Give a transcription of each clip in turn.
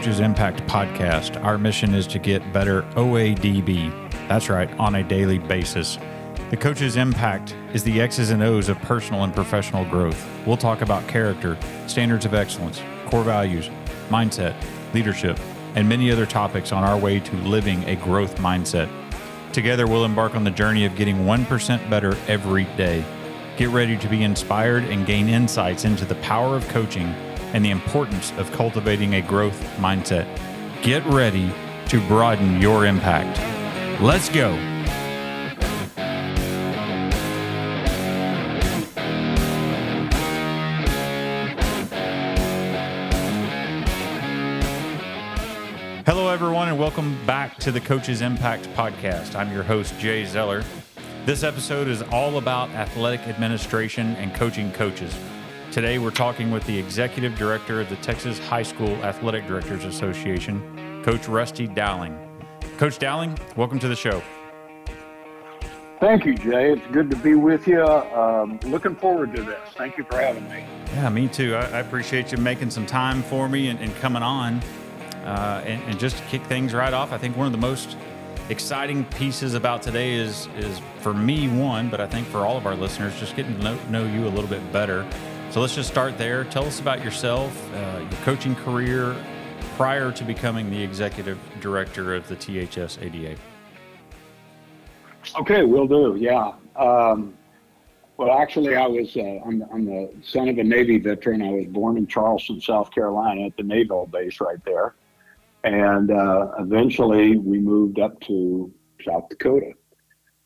Coaches Impact podcast. Our mission is to get better OADB. That's right, on a daily basis. The Coaches Impact is the X's and O's of personal and professional growth. We'll talk about character, standards of excellence, core values, mindset, leadership, and many other topics on our way to living a growth mindset. Together, we'll embark on the journey of getting 1% better every day. Get ready to be inspired and gain insights into the power of coaching and the importance of cultivating a growth mindset. Get ready to broaden your impact. Let's go. Hello, everyone, and welcome back to the Coaches Impact Podcast. I'm your host, Jay Zeller. This episode is all about athletic administration and coaching coaches. Today, we're talking with the executive director of the Texas High School Athletic Directors Association, Coach Rusty Dowling. Coach Dowling, welcome to the show. Thank you, Jay. It's good to be with you. Um, looking forward to this. Thank you for having me. Yeah, me too. I, I appreciate you making some time for me and, and coming on. Uh, and, and, just to kick things right off, I think one of the most exciting pieces about today is is for me one, but I think for all of our listeners, just getting to know, know you a little bit better. So let's just start there. Tell us about yourself, uh, your coaching career prior to becoming the executive director of the THS ADA. Okay, we'll do. Yeah. Um, well, actually, I was uh, I'm, I'm, the son of a Navy veteran. I was born in Charleston, South Carolina, at the naval base right there. And uh, eventually we moved up to South Dakota.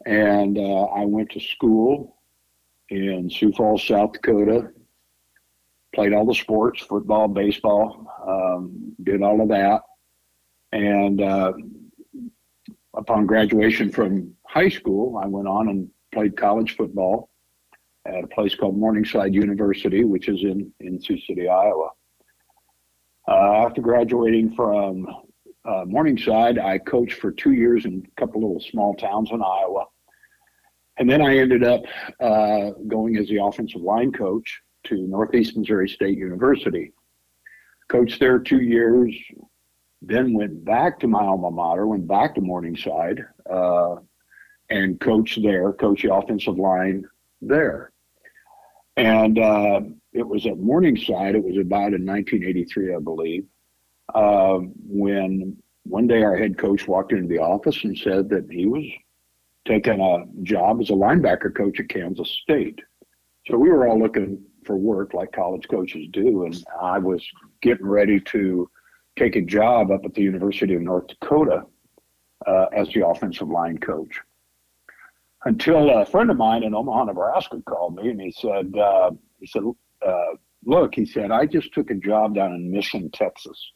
And uh, I went to school in Sioux Falls, South Dakota, played all the sports football, baseball, um, did all of that. And uh, upon graduation from high school, I went on and played college football at a place called Morningside University, which is in, in Sioux City, Iowa. Uh, after graduating from uh, Morningside, I coached for two years in a couple little small towns in Iowa. And then I ended up uh, going as the offensive line coach to Northeast Missouri State University. Coached there two years, then went back to my alma mater, went back to Morningside, uh, and coached there, coached the offensive line there. And uh, it was at Morningside. It was about in 1983, I believe, uh, when one day our head coach walked into the office and said that he was taking a job as a linebacker coach at Kansas State. So we were all looking for work like college coaches do, and I was getting ready to take a job up at the University of North Dakota uh, as the offensive line coach until a friend of mine in Omaha, Nebraska called me and he said, uh, he said, uh, look, he said, I just took a job down in Mission, Texas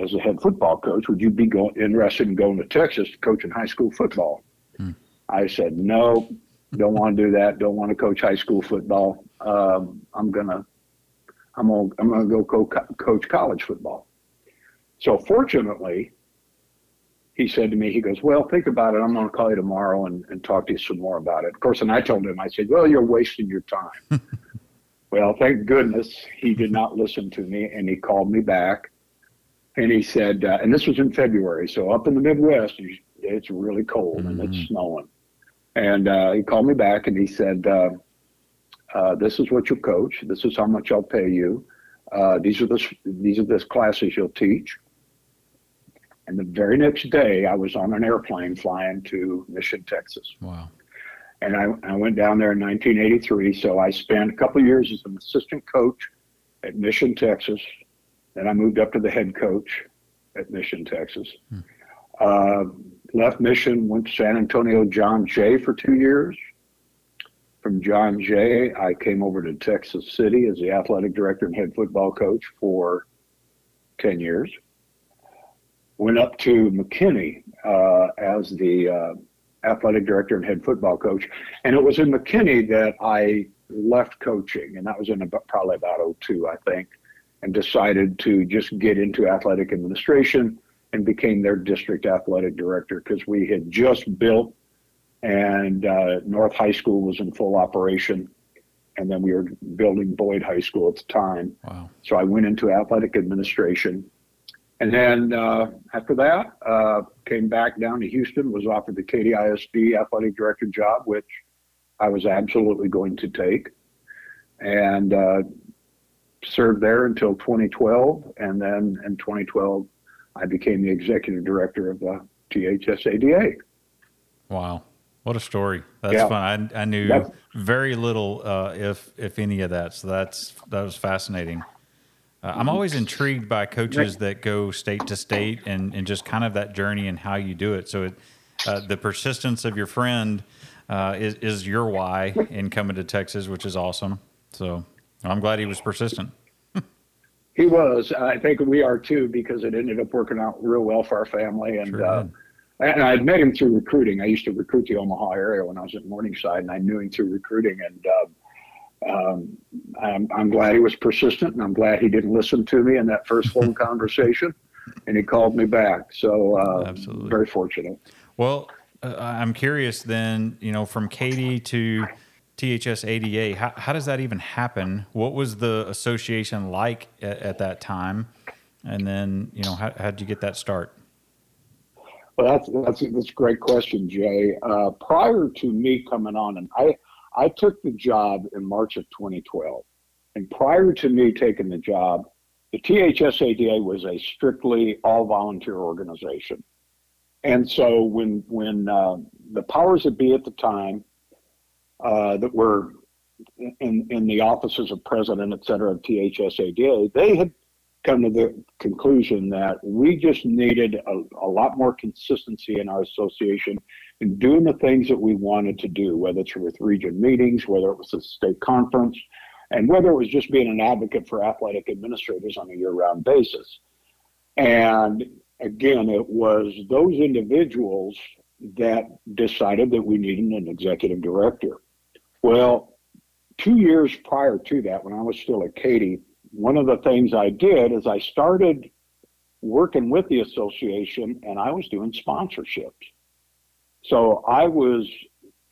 as a head football coach. Would you be go- interested in going to Texas to coach in high school football? Hmm. I said, no, don't want to do that. Don't want to coach high school football. Um, I'm going to, I'm gonna, I'm gonna go co- coach college football. So fortunately, he said to me, he goes, well, think about it. I'm going to call you tomorrow and, and talk to you some more about it. Of course, and I told him, I said, well, you're wasting your time. well, thank goodness he did not listen to me and he called me back and he said, uh, and this was in February. So up in the Midwest, it's really cold mm-hmm. and it's mm-hmm. snowing. And uh, he called me back and he said, uh, uh this is what you'll coach. This is how much I'll pay you. Uh, these are the, these are the classes you'll teach and the very next day, I was on an airplane flying to Mission, Texas. Wow. And I, I went down there in 1983. So I spent a couple years as an assistant coach at Mission, Texas. Then I moved up to the head coach at Mission, Texas. Hmm. Left Mission, went to San Antonio John Jay for two years. From John Jay, I came over to Texas City as the athletic director and head football coach for 10 years went up to McKinney uh, as the uh, athletic director and head football coach. And it was in McKinney that I left coaching, and that was in about, probably about 02, I think, and decided to just get into athletic administration and became their district athletic director because we had just built and uh, North High School was in full operation. And then we were building Boyd High School at the time. Wow. So I went into athletic administration And then uh, after that, uh, came back down to Houston, was offered the Katy ISD athletic director job, which I was absolutely going to take, and uh, served there until 2012. And then in 2012, I became the executive director of the THSADA. Wow. What a story! That's yeah. fun. I, I knew that's, very little, uh, if if any of that. So that's that was fascinating. Uh, I'm always intrigued by coaches that go state to state and, and just kind of that journey and how you do it. So it, uh, the persistence of your friend uh, is is your why in coming to Texas, which is awesome. So I'm glad he was persistent. He was. I think we are too because it ended up working out real well for our family and. Sure uh, and I met him through recruiting. I used to recruit the Omaha area when I was at Morningside, and I knew him through recruiting. And uh, um, I'm, I'm, glad he was persistent, and I'm glad he didn't listen to me in that first phone conversation, and he called me back. So uh, Absolutely. very fortunate. Well, uh, I'm curious then, you know, from Katy to THS ADA, how, how does that even happen? What was the association like at, at that time? And then, you know, how, did you get that start? Well, that's that's that's a great question, Jay. Uh, prior to me coming on, and I I took the job in March of 2012, and prior to me taking the job, the THSADA was a strictly all volunteer organization, and so when when uh, the powers that be at the time uh, that were in in the offices of president, et cetera, of THSADA, they had come to the conclusion that we just needed a, a, lot more consistency in our association in doing the things that we wanted to do, whether it's with region meetings, whether it was a state conference, and whether it was just being an advocate for athletic administrators on a year-round basis. And again, it was those individuals that decided that we needed an executive director. Well, two years prior to that, when I was still at Katy, one of the things I did is I started working with the association and I was doing sponsorships. So I was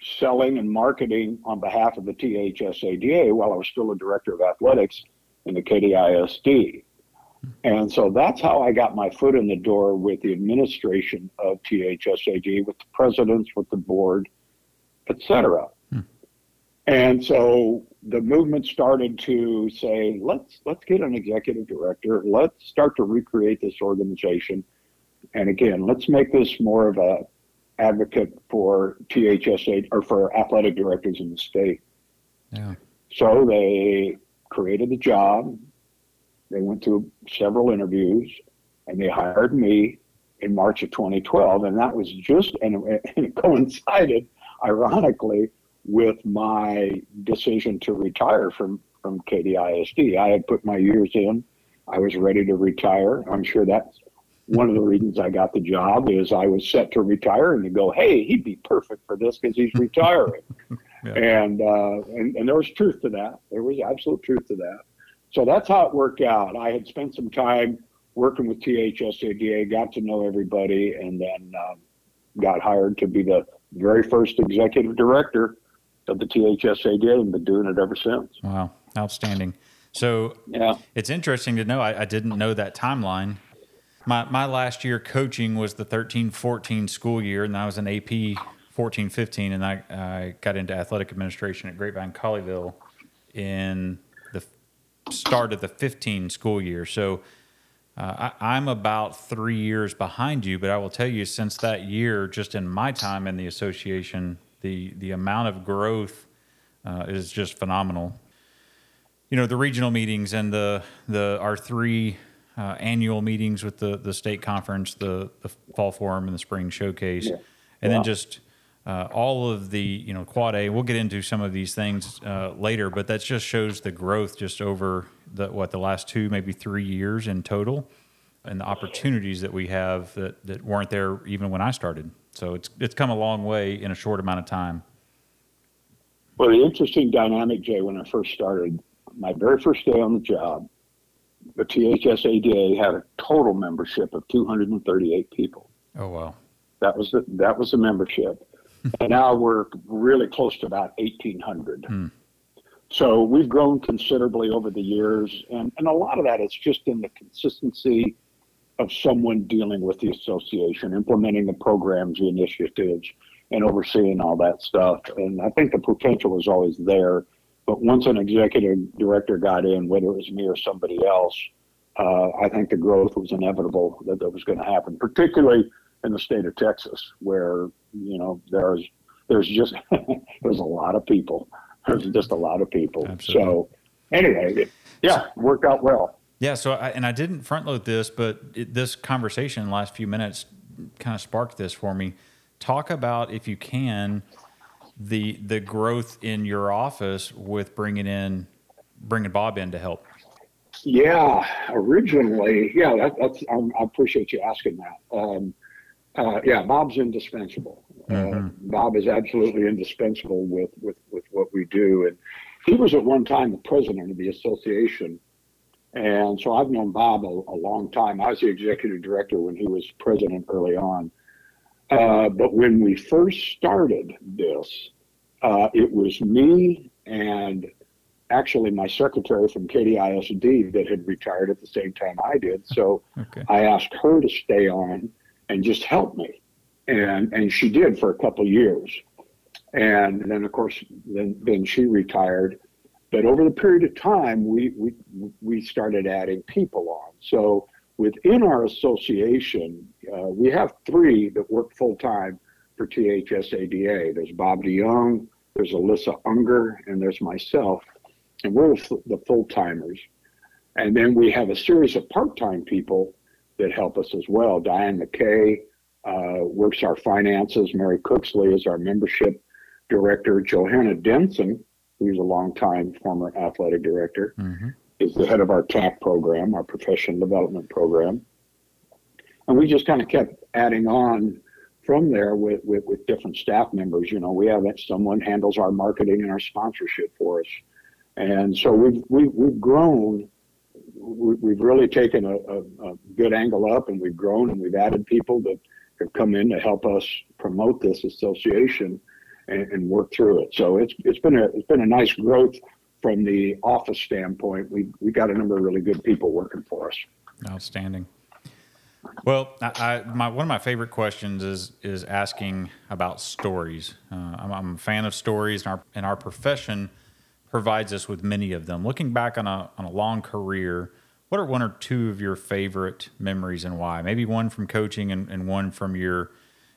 selling and marketing on behalf of the THSADA while I was still a director of athletics in the Katy ISD. And so that's how I got my foot in the door with the administration of THSAD, with the presidents, with the board, et cetera. Hmm. And so the movement started to say, let's let's get an executive director. Let's start to recreate this organization. And again, let's make this more of a advocate for THSA or for athletic directors in the state. Yeah. So they created the job. They went through several interviews, and they hired me in March of 2012. And that was just and it coincided, ironically, with my decision to retire from from Katy ISD. I had put my years in. I was ready to retire. I'm sure that's one of the reasons I got the job is I was set to retire and to go, hey, he'd be perfect for this because he's retiring. yeah. And, uh, and and there was truth to that. There was absolute truth to that. So that's how it worked out. I had spent some time working with THSADA, got to know everybody, and then um, got hired to be the very first executive director of the THSADA and been doing it ever since. Wow, outstanding. So yeah, it's interesting to know. I, I, didn't know that timeline. My my last year coaching was the 13-14 school year, and I was an AP 14-15, and I, I got into athletic administration at Grapevine Colleyville in the start of the 15 school year. So uh, I, I'm about three years behind you, but I will tell you, since that year, just in my time in the association, the the amount of growth uh, is just phenomenal. You know, the regional meetings and the the our three uh, annual meetings with the the state conference, the the fall forum, and the spring showcase, yeah. and then just uh, all of the you know quad A. We'll get into some of these things uh, later, but that just shows the growth just over the what the last two maybe three years in total, and the opportunities that we have that that weren't there even when I started. So it's it's come a long way in a short amount of time. Well, the interesting dynamic, Jay, when I first started, my very first day on the job, the THSADA had a total membership of 238 people. Oh wow! That was the that was the membership, and now we're really close to about 1,800. Hmm. So we've grown considerably over the years, and, and a lot of that is just in the consistency of someone dealing with the association, implementing the programs, the initiatives, and overseeing all that stuff. And I think the potential was always there. But once an executive director got in, whether it was me or somebody else, uh, I think the growth was inevitable that that was going to happen, particularly in the state of Texas, where you know there's there's just there's a lot of people. There's just a lot of people. Absolutely. So anyway, yeah, worked out well. Yeah. So I, and I didn't front load this, but it, this conversation in the last few minutes kind of sparked this for me. Talk about if you can the the growth in your office with bringing in bringing Bob in to help. Yeah, originally, yeah, that, that's um, I appreciate you asking that. Um, uh, yeah, Bob's indispensable. Uh, mm-hmm. Uh, Bob is absolutely indispensable with, with with what we do, and he was at one time the president of the association, and so I've known Bob a, a long time. I was the executive director when he was president early on. Uh, but when we first started this, uh, it was me and actually my secretary from Katy ISD that had retired at the same time I did. So okay. I asked her to stay on and just help me. And, and she did for a couple years. And then, of course, then, then she retired. But over the period of time, we, we, we started adding people on. So within our association, uh, we have three that work full time for THSADA. There's Bob DeYoung, there's Alyssa Unger, and there's myself, and we're the full timers. And then we have a series of part time people that help us as well. Diane McKay uh, works our finances. Mary Cooksley is our membership director. Johanna Denson, who's a longtime former athletic director, mm-hmm. is the head of our TAP program, our professional development program. And we just kind of kept adding on from there with, with, with different staff members. You know, we have someone handles our marketing and our sponsorship for us. And so we've, we've, we've grown. We've really taken a, a, a good angle up and we've grown and we've added people that have come in to help us promote this association and, and work through it. So it's, it's been a, it's been a nice growth from the office standpoint. We, we got a number of really good people working for us. Outstanding. Well, I, I, my, one of my favorite questions is is asking about stories. Uh, I'm, I'm, a fan of stories, and our and our profession provides us with many of them. Looking back on a on a long career, what are one or two of your favorite memories and why? Maybe one from coaching and, and one from your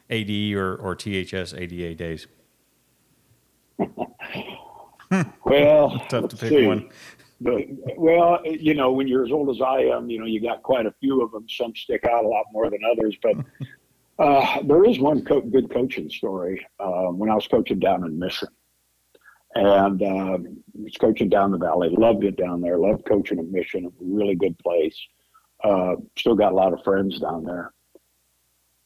AD or, or THS ADA days. Well, tough to pick see. one. But, well, you know, when you're as old as I am, you know, you got quite a few of them. Some stick out a lot more than others. But uh, there is one co- good coaching story uh, when I was coaching down in Mission. And um, was coaching down the valley. Loved it down there. Loved coaching at Mission. A really good place. Uh, still got a lot of friends down there.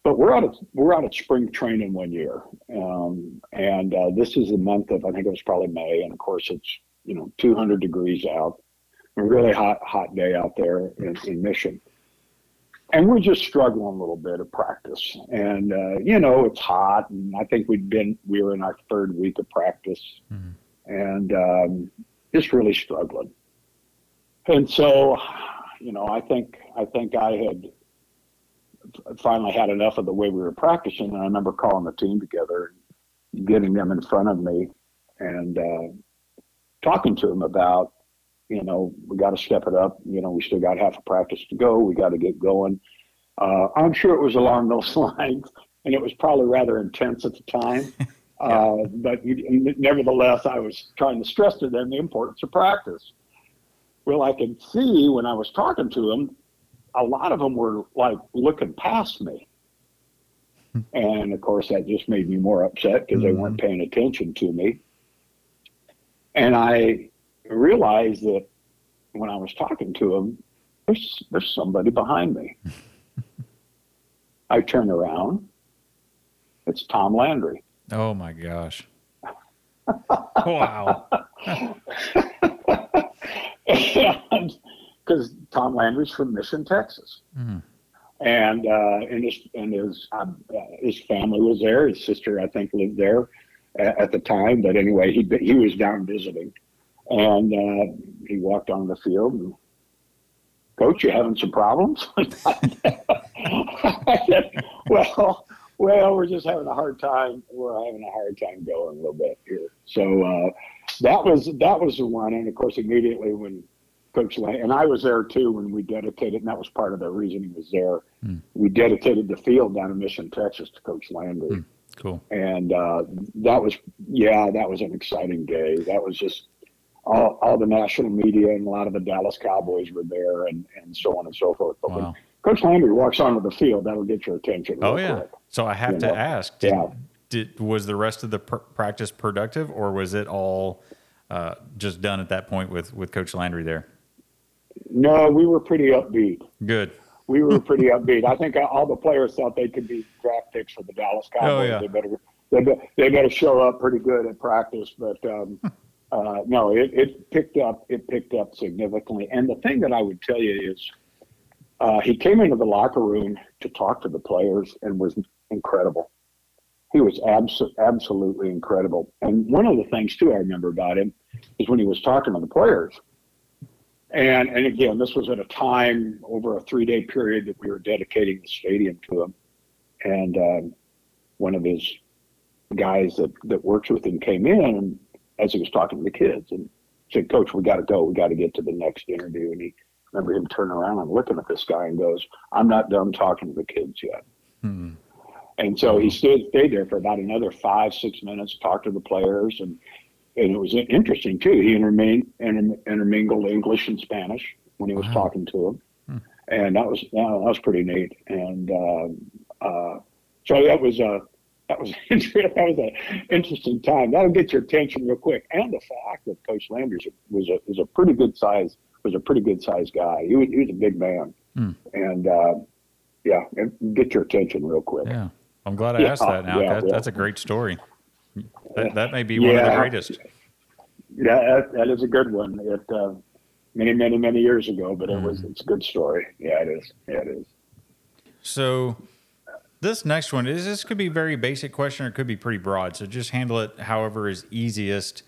But we're out of we're out of spring training one year, um, and uh, this is the month of I think it was probably May, and of course it's you know 200 degrees out, a really hot hot day out there in, in Mission, and we're just struggling a little bit of practice. And uh, you know it's hot, and I think we'd been we were in our third week of practice, mm-hmm. and um, just really struggling. And so, you know, I think I think I had finally had enough of the way we were practicing, and I remember calling the team together, and getting them in front of me, and uh, talking to them about, you know, we got to step it up. You know, we still got half a practice to go. We got to get going. Uh, I'm sure it was along those lines, and it was probably rather intense at the time. yeah. uh, but nevertheless, I was trying to stress to them the importance of practice. Well, I could see when I was talking to them, a lot of them were like looking past me. Hmm. and of course, that just made me more upset because mm-hmm. they weren't paying attention to me. And I realized that when I was talking to them, there's, there's somebody behind me. I turn around. It's Tom Landry. Oh my gosh. wow. Because Tom Landry's from Mission, Texas. Mm. And uh, and his and his uh, his family was there. His sister, I think, lived there at, the time. But anyway, he he was down visiting, and uh, he walked on the field. And Coach, you having some problems? I said, well, well, we're just having a hard time. We're having a hard time going a little bit here. So uh, that was that was the one, and of course, immediately when Coach Landry, and I was there too when we dedicated, and that was part of the reason he was there. Mm. We dedicated the field down in Mission, Texas to Coach Landry. Mm. Cool. And uh, that was, yeah, that was an exciting day. That was just all, all the national media and a lot of the Dallas Cowboys were there and, and so on and so forth. But wow. when Coach Landry walks onto the field, that'll get your attention. Oh, yeah. Quick. So I have you to know? ask, did, Yeah. did, was the rest of the pr- practice productive or was it all uh, just done at that point with, with Coach Landry there? No, we were pretty upbeat. Good. We were pretty upbeat. I think all the players thought they could be draft picks for the Dallas Cowboys. Oh, yeah. They better they, they better show up pretty good at practice. But um, uh, no, it, it picked up. It picked up significantly. And the thing that I would tell you is, uh, he came into the locker room to talk to the players and was incredible. He was abso- absolutely incredible. And one of the things too I remember about him is when he was talking to the players. And and again, this was at a time over a three day period that we were dedicating the stadium to him. And um, one of his guys that, that works with him came in and as he was talking to the kids and said, Coach, we got to go. We got to get to the next interview. And he I remember him turning around and looking at this guy and goes, I'm not done talking to the kids yet. Hmm. And so he stayed, stayed there for about another five, six minutes, talked to the players, and and it was interesting too. He intermingled, intermingled English and Spanish when he was Wow. talking to them, Hmm. and that was that was pretty neat. And um, uh, so that was a that was that was an interesting time. That'll get your attention real quick. And the fact that Coach Landers was a was a pretty good size was a pretty good sized guy. He was he was a big man, Hmm. and uh, yeah, it- get your attention real quick. Yeah. I'm glad I Yeah, asked that now. yeah, that, yeah. That's a great story. That, that may be one of the greatest. Yeah, that, that is a good one. It uh, many, many, many years ago, but it was it's a good story. Yeah, it is. Yeah, it is. So this next one is this could be a very basic question or it could be pretty broad. So just handle it however is easiest.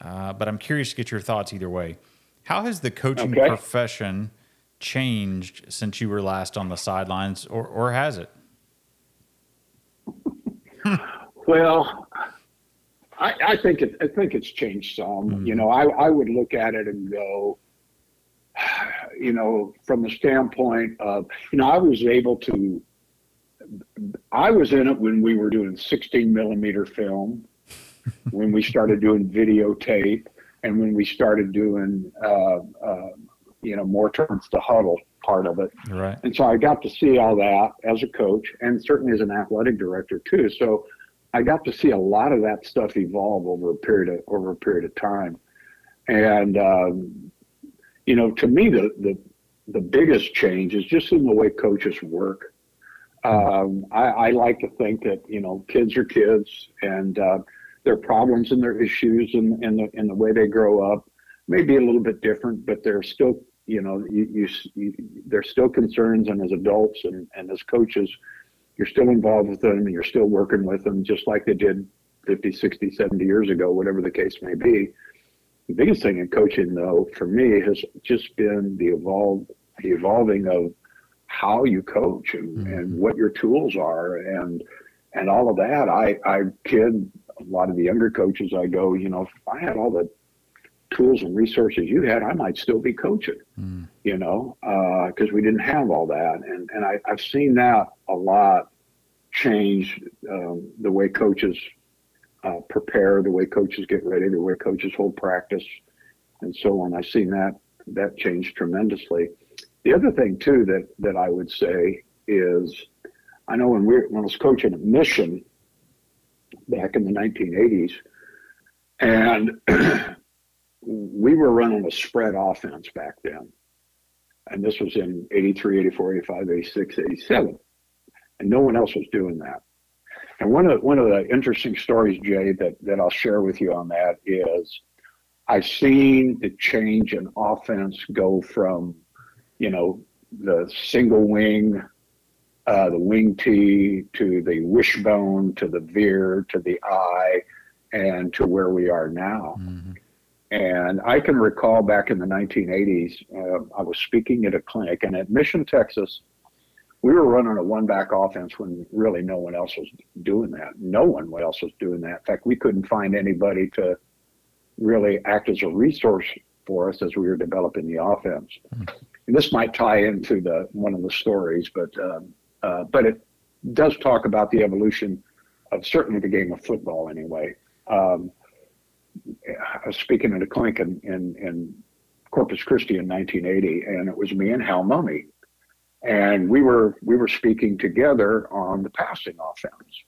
Uh, but I'm curious to get your thoughts either way. How has the coaching Okay. profession changed since you were last on the sidelines, or or has it? Well, I, I think it, I think it's changed some. Mhm. You know, I, I would look at it and go, you know, from the standpoint of, you know, I was able to, I was in it when we were doing 16 millimeter film, when we started doing videotape, and when we started doing, uh, uh, you know, more turns to huddle part of it. Right. And so I got to see all that as a coach and certainly as an athletic director too. So I got to see a lot of that stuff evolve over a period of over a period of time. And um, you know, to me the the the biggest change is just in the way coaches work. Um, I, I like to think that, you know, kids are kids and uh, their problems and their issues and, and the and the way they grow up may be a little bit different, but they're still, you know, you, you, you they're still concerns, and as adults and, and as coaches, you're still involved with them, and you're still working with them, just like they did 50, 60, 70 years ago, whatever the case may be. The biggest thing in coaching, though, for me, has just been the evolve, the evolving of how you coach and, Mhm. and what your tools are, and and all of that. I I kid a lot of the younger coaches. I go, you know, if I had all the tools and resources you had, I might still be coaching, Mm. you know, because we didn't have all that. And, and I, I've seen that a lot change um, the way coaches uh, prepare, the way coaches get ready, the way coaches hold practice, and so on. I've seen that that change tremendously. The other thing too that that I would say is, I know when we when I was coaching at Mission back in the 1980s, and we were running a spread offense back then. And this was in 83, 84, 85, 86, 87. And no one else was doing that. And one of, one of the interesting stories, Jay, that, that I'll share with you on that is I've seen the change in offense go from, you know, the single wing, uh, the wing tee to the wishbone to the veer to the I and to where we are now Mhm. And I can recall back in the 1980s, uh, I was speaking at a clinic, and at Mission, Texas, we were running a one back offense when really no one else was doing that. No one else was doing that. In fact, we couldn't find anybody to really act as a resource for us as we were developing the offense. And this might tie into the one of the stories, but um, uh, but it does talk about the evolution of certainly the game of football anyway. Um, I was speaking at a clinic in, in, in Corpus Christi in 1980, and it was me and Hal Mumme, and we were we were speaking together on the passing offense.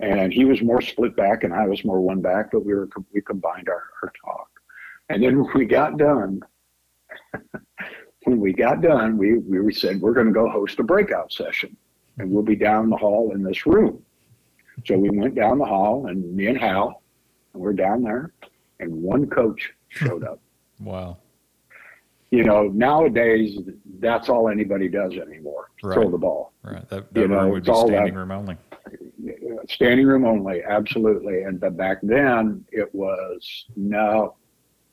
And he was more split back and i was more one back but we were we combined our, our talk. And then when we got done when we got done we we said we're going to go host a breakout session and we'll be down the hall in this room. So we went down the hall and me and hal and we're down there and one coach showed up wow you know, nowadays that's all anybody does anymore. Right. Throw the ball. Right. That, that you know, would be standing room only. Standing room only, absolutely. And but back then it was no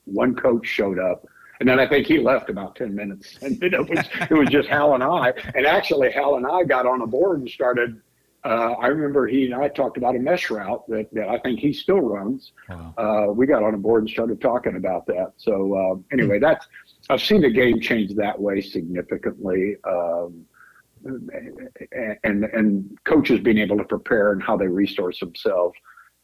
one coach showed up. And then I think he left about 10 minutes. And it was, it was just Hal and I. And actually, Hal and I got on a board and started. Uh, I remember he and I talked about a mesh route that, that I think he still runs. Wow. Uh, we got on a board and started talking about that. So, uh, anyway, that's I've seen the game change that way significantly. Um, and and coaches being able to prepare and how they resource themselves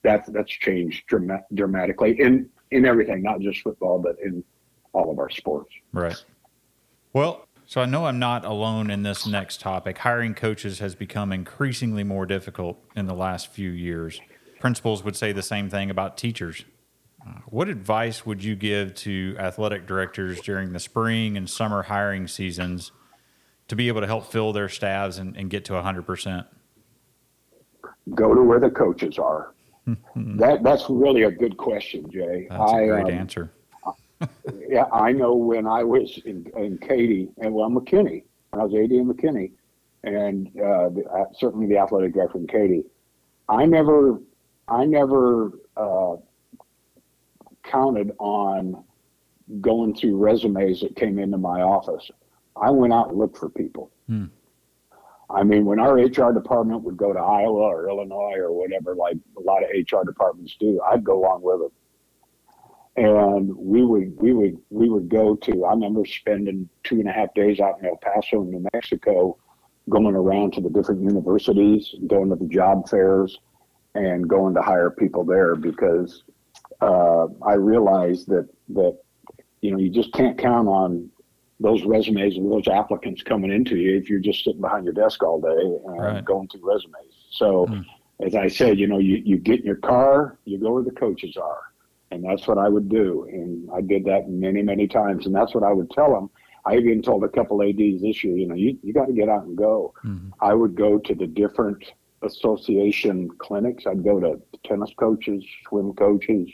that's that's changed dramatic, dramatically in in everything not just football but in all of our sports right well so i know i'm not alone in this next topic hiring coaches has become increasingly more difficult in the last few years principals would say the same thing about teachers what advice would you give to athletic directors during the spring and summer hiring seasons to be able to help fill their staffs and, and get to 100%? Go to where the coaches are. that That's really a good question, Jay. That's I, a great um, answer. yeah, I know when I was in, in Katy, and well, McKinney, when I was AD in McKinney, and uh, the, uh, certainly the athletic director in Katy, I never, I never uh, counted on going through resumes that came into my office. I went out and looked for people. Hmm. I mean, when our HR department would go to Iowa or Illinois or whatever, like a lot of HR departments do, I'd go along with them. And we would we would we would go to. I remember spending two and a half days out in El Paso, New Mexico, going around to the different universities, going to the job fairs, and going to hire people there because uh, I realized that that you know you just can't count on those resumes and those applicants coming into you if you're just sitting behind your desk all day and right. going through resumes. So, mm. as I said, you know, you, you get in your car, you go where the coaches are. And that's what I would do. And I did that many, many times. And that's what I would tell them. I even told a couple ADs this year, you know, you, you got to get out and go. Mm-hmm. I would go to the different association clinics. I'd go to tennis coaches, swim coaches,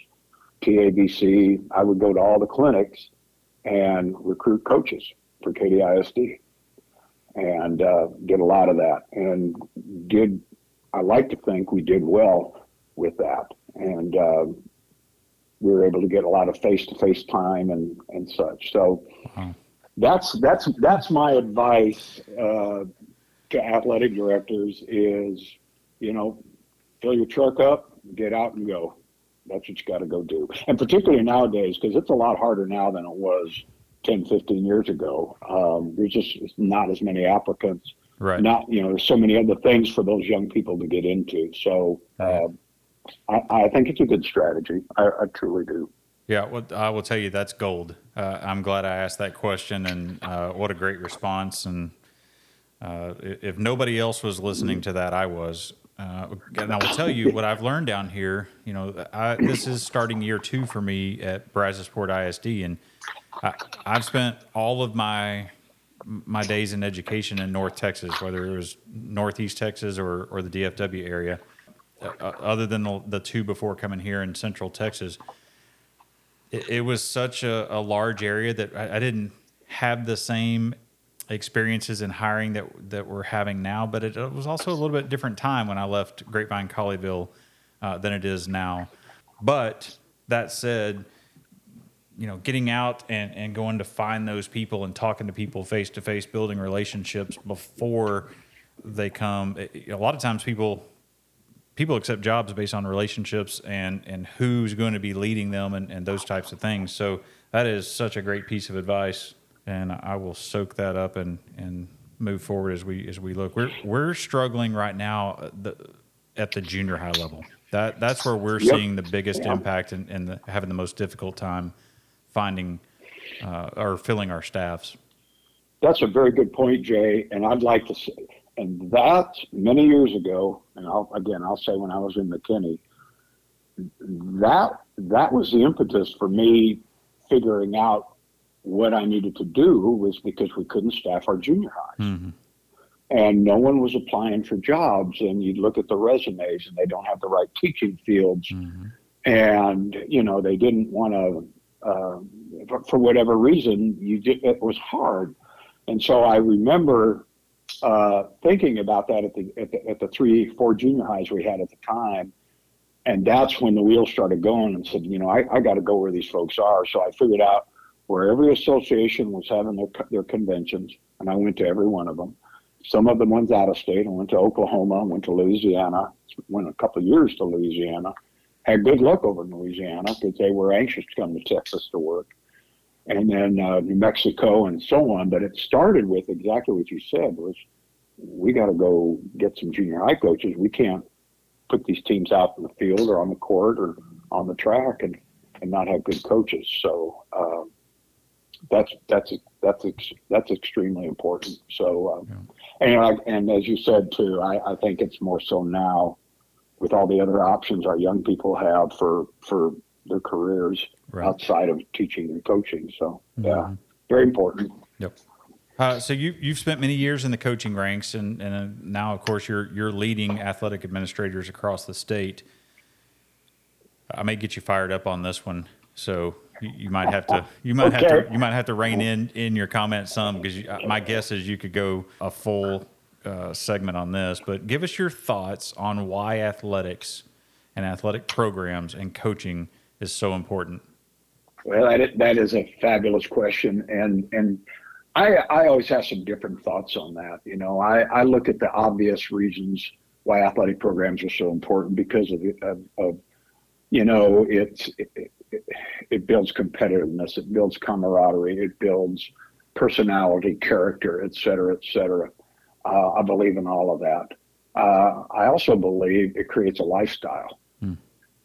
TABC. I would go to all the clinics and recruit coaches for Katy ISD and uh, did a lot of that. And did, I like to think we did well with that. And uh, we were able to get a lot of face to face time and, and such. So uh-huh. that's, that's, that's my advice uh, to athletic directors is, you know, fill your truck up, get out and go that's what you got to go do. And particularly nowadays, because it's a lot harder now than it was 10, 15 years ago. Um, there's just not as many applicants. Right. Not, you know, there's so many other things for those young people to get into. So uh, I, I, think it's a good strategy. I, I, truly do. Yeah, well, I will tell you that's gold. Uh, I'm glad I asked that question, and uh, what a great response. And uh, if nobody else was listening to that, I was. Uh, and I will tell you what I've learned down here. You know, I, this is starting year two for me at Brazosport ISD, and I, have spent all of my my days in education in North Texas, whether it was Northeast Texas or or the DFW area. Uh, other than the, the, two before coming here in Central Texas, it, it was such a, a, large area that I, I didn't have the same experiences in hiring that that we're having now, but it, it, was also a little bit different time when I left Grapevine Colleyville uh, than it is now. But that said, you know, getting out and, and going to find those people and talking to people face to face, building relationships before they come. A lot of times people people accept jobs based on relationships and and who's going to be leading them and, and those types of things. So that is such a great piece of advice, and I will soak that up and and move forward as we as we look. We're we're struggling right now uh, the, at the junior high level. That that's where we're yep. seeing the biggest yeah. impact and, and the, having the most difficult time finding uh, or filling our staffs. That's a very good point, Jay. And I'd like to say, and that many years ago, and I'll, again, I'll say when I was in McKinney, that that was the impetus for me figuring out what I needed to do was because we couldn't staff our junior highs. Mm-hmm and no one was applying for jobs and you'd look at the resumes and they don't have the right teaching fields mm-hmm. and you know they didn't want to uh, for, for, whatever reason you did, it was hard and so i remember uh, thinking about that at the, at the at the three four junior highs we had at the time and that's when the wheels started going and said you know i, I got to go where these folks are so i figured out where every association was having their, their conventions and i went to every one of them some of them went out of state. I went to Oklahoma, I went to Louisiana, went a couple of years to Louisiana. Had good luck over in Louisiana because they were anxious to come to Texas to work. And then uh, New Mexico and so on. But it started with exactly what you said was we got to go get some junior high coaches. We can't put these teams out in the field or on the court or on the track and, and not have good coaches. So uh, that's that's that's that's extremely important. So, um, yeah. and I, and as you said too, I, I think it's more so now with all the other options our young people have for for their careers right. outside of teaching and coaching. So, mm-hmm. yeah, very important. Yep. Uh, so you you've spent many years in the coaching ranks, and and now of course you're you're leading athletic administrators across the state. I may get you fired up on this one. So you, you might have to you might okay. have to you might have to rein in in your comments some because uh, my guess is you could go a full uh, segment on this. But give us your thoughts on why athletics and athletic programs and coaching is so important. Well, that is, that is a fabulous question, and and I I always have some different thoughts on that. You know, I I look at the obvious reasons why athletic programs are so important because of, of, of you know it's it, it, builds competitiveness, it builds camaraderie, it builds personality, character, et cetera, et cetera. Uh, I believe in all of that. Uh, I also believe it creates a lifestyle. Hmm.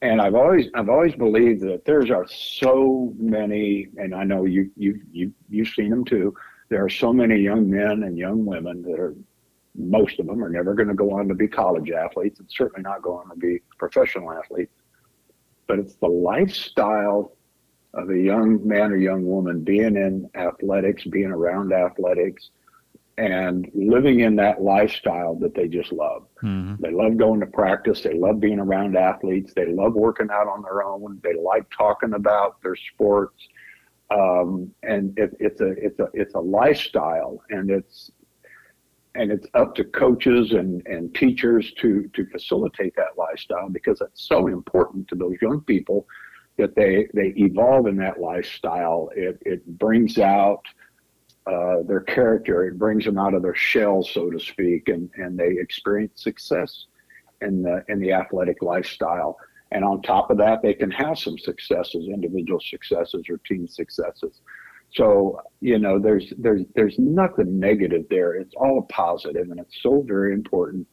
And I've always I've always believed that there's are so many, and I know you you you you've seen them too. There are so many young men and young women that are most of them are never going to go on to be college athletes and certainly not going to be professional athletes but it's the lifestyle of a young man or young woman being in athletics, being around athletics, and living in that lifestyle that they just love. Mm-hmm. They love going to practice. They love being around athletes. They love working out on their own. They like talking about their sports. Um, and it, it's a it's a it's a lifestyle, and it's and it's up to coaches and, and teachers to to facilitate that lifestyle because it's so important to those young people that they they evolve in that lifestyle. It it brings out uh, their character. It brings them out of their shell, so to speak, and and they experience success in the in the athletic lifestyle. And on top of that, they can have some successes, individual successes or team successes. So you know, there's there's there's nothing negative there. It's all positive, and it's so very important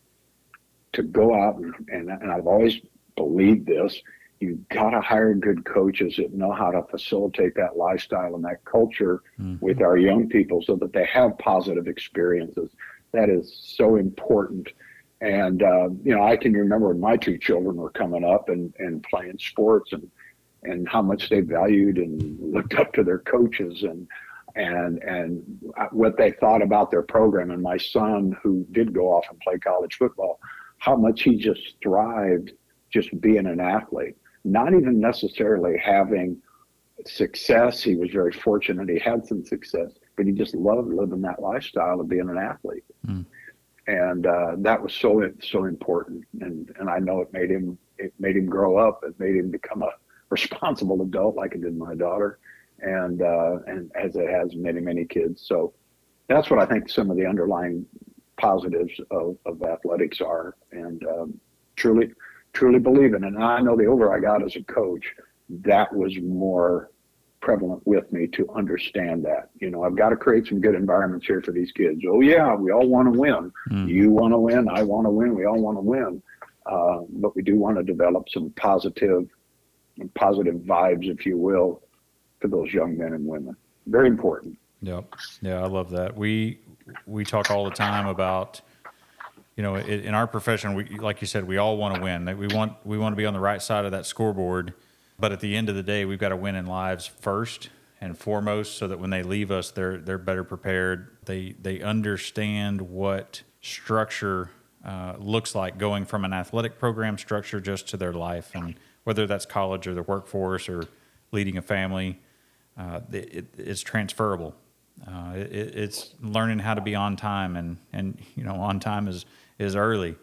to go out and and, and I've always believed this. You've got to hire good coaches that know how to facilitate that lifestyle and that culture mm-hmm. with our young people, so that they have positive experiences. That is so important. And uh, you know, I can remember when my two children were coming up and and playing sports and and how much they valued and looked up to their coaches and and and what they thought about their program. And my son, who did go off and play college football, how much he just thrived just being an athlete, not even necessarily having success. He was very fortunate; he had some success, but he just loved living that lifestyle of being an athlete. Mm. And uh, that was so so important, and and I know it made him it made him grow up. It made him become a responsible adult like it did my daughter. and uh, and as it has many many kids. So that's what I think some of the underlying positives of, of athletics are, and um, truly truly believe in. And I know the older I got as a coach, that was more prevalent with me to understand that. You know, I've got to create some good environments here for these kids. Oh yeah, we all want to win. Mm. You want to win. I want to win. We all want to win. Uh, but we do want to develop some positive, positive vibes, if you will, for those young men and women. Very important. Yep. Yeah, I love that. We we talk all the time about you know in our profession we like you said we all want to win we want we want to be on the right side of that scoreboard but at the end of the day, we've got to win in lives first and foremost, so that when they leave us, they're they're better prepared. They they understand what structure uh, looks like going from an athletic program structure just to their life, and whether that's college or the workforce or leading a family, uh, it, it's transferable. Uh, it, it's learning how to be on time, and and you know on time is is early.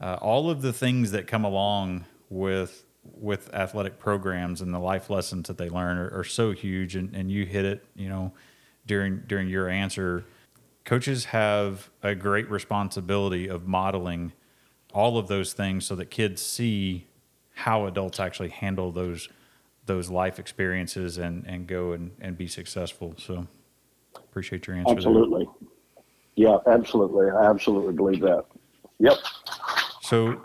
Uh, all of the things that come along with with athletic programs and the life lessons that they learn are, are so huge and, and you hit it you know during during your answer. Coaches have a great responsibility of modeling all of those things so that kids see how adults actually handle those those life experiences and and go and, and be successful. So appreciate your answer absolutely. There. yeah absolutely. I absolutely believe that yep so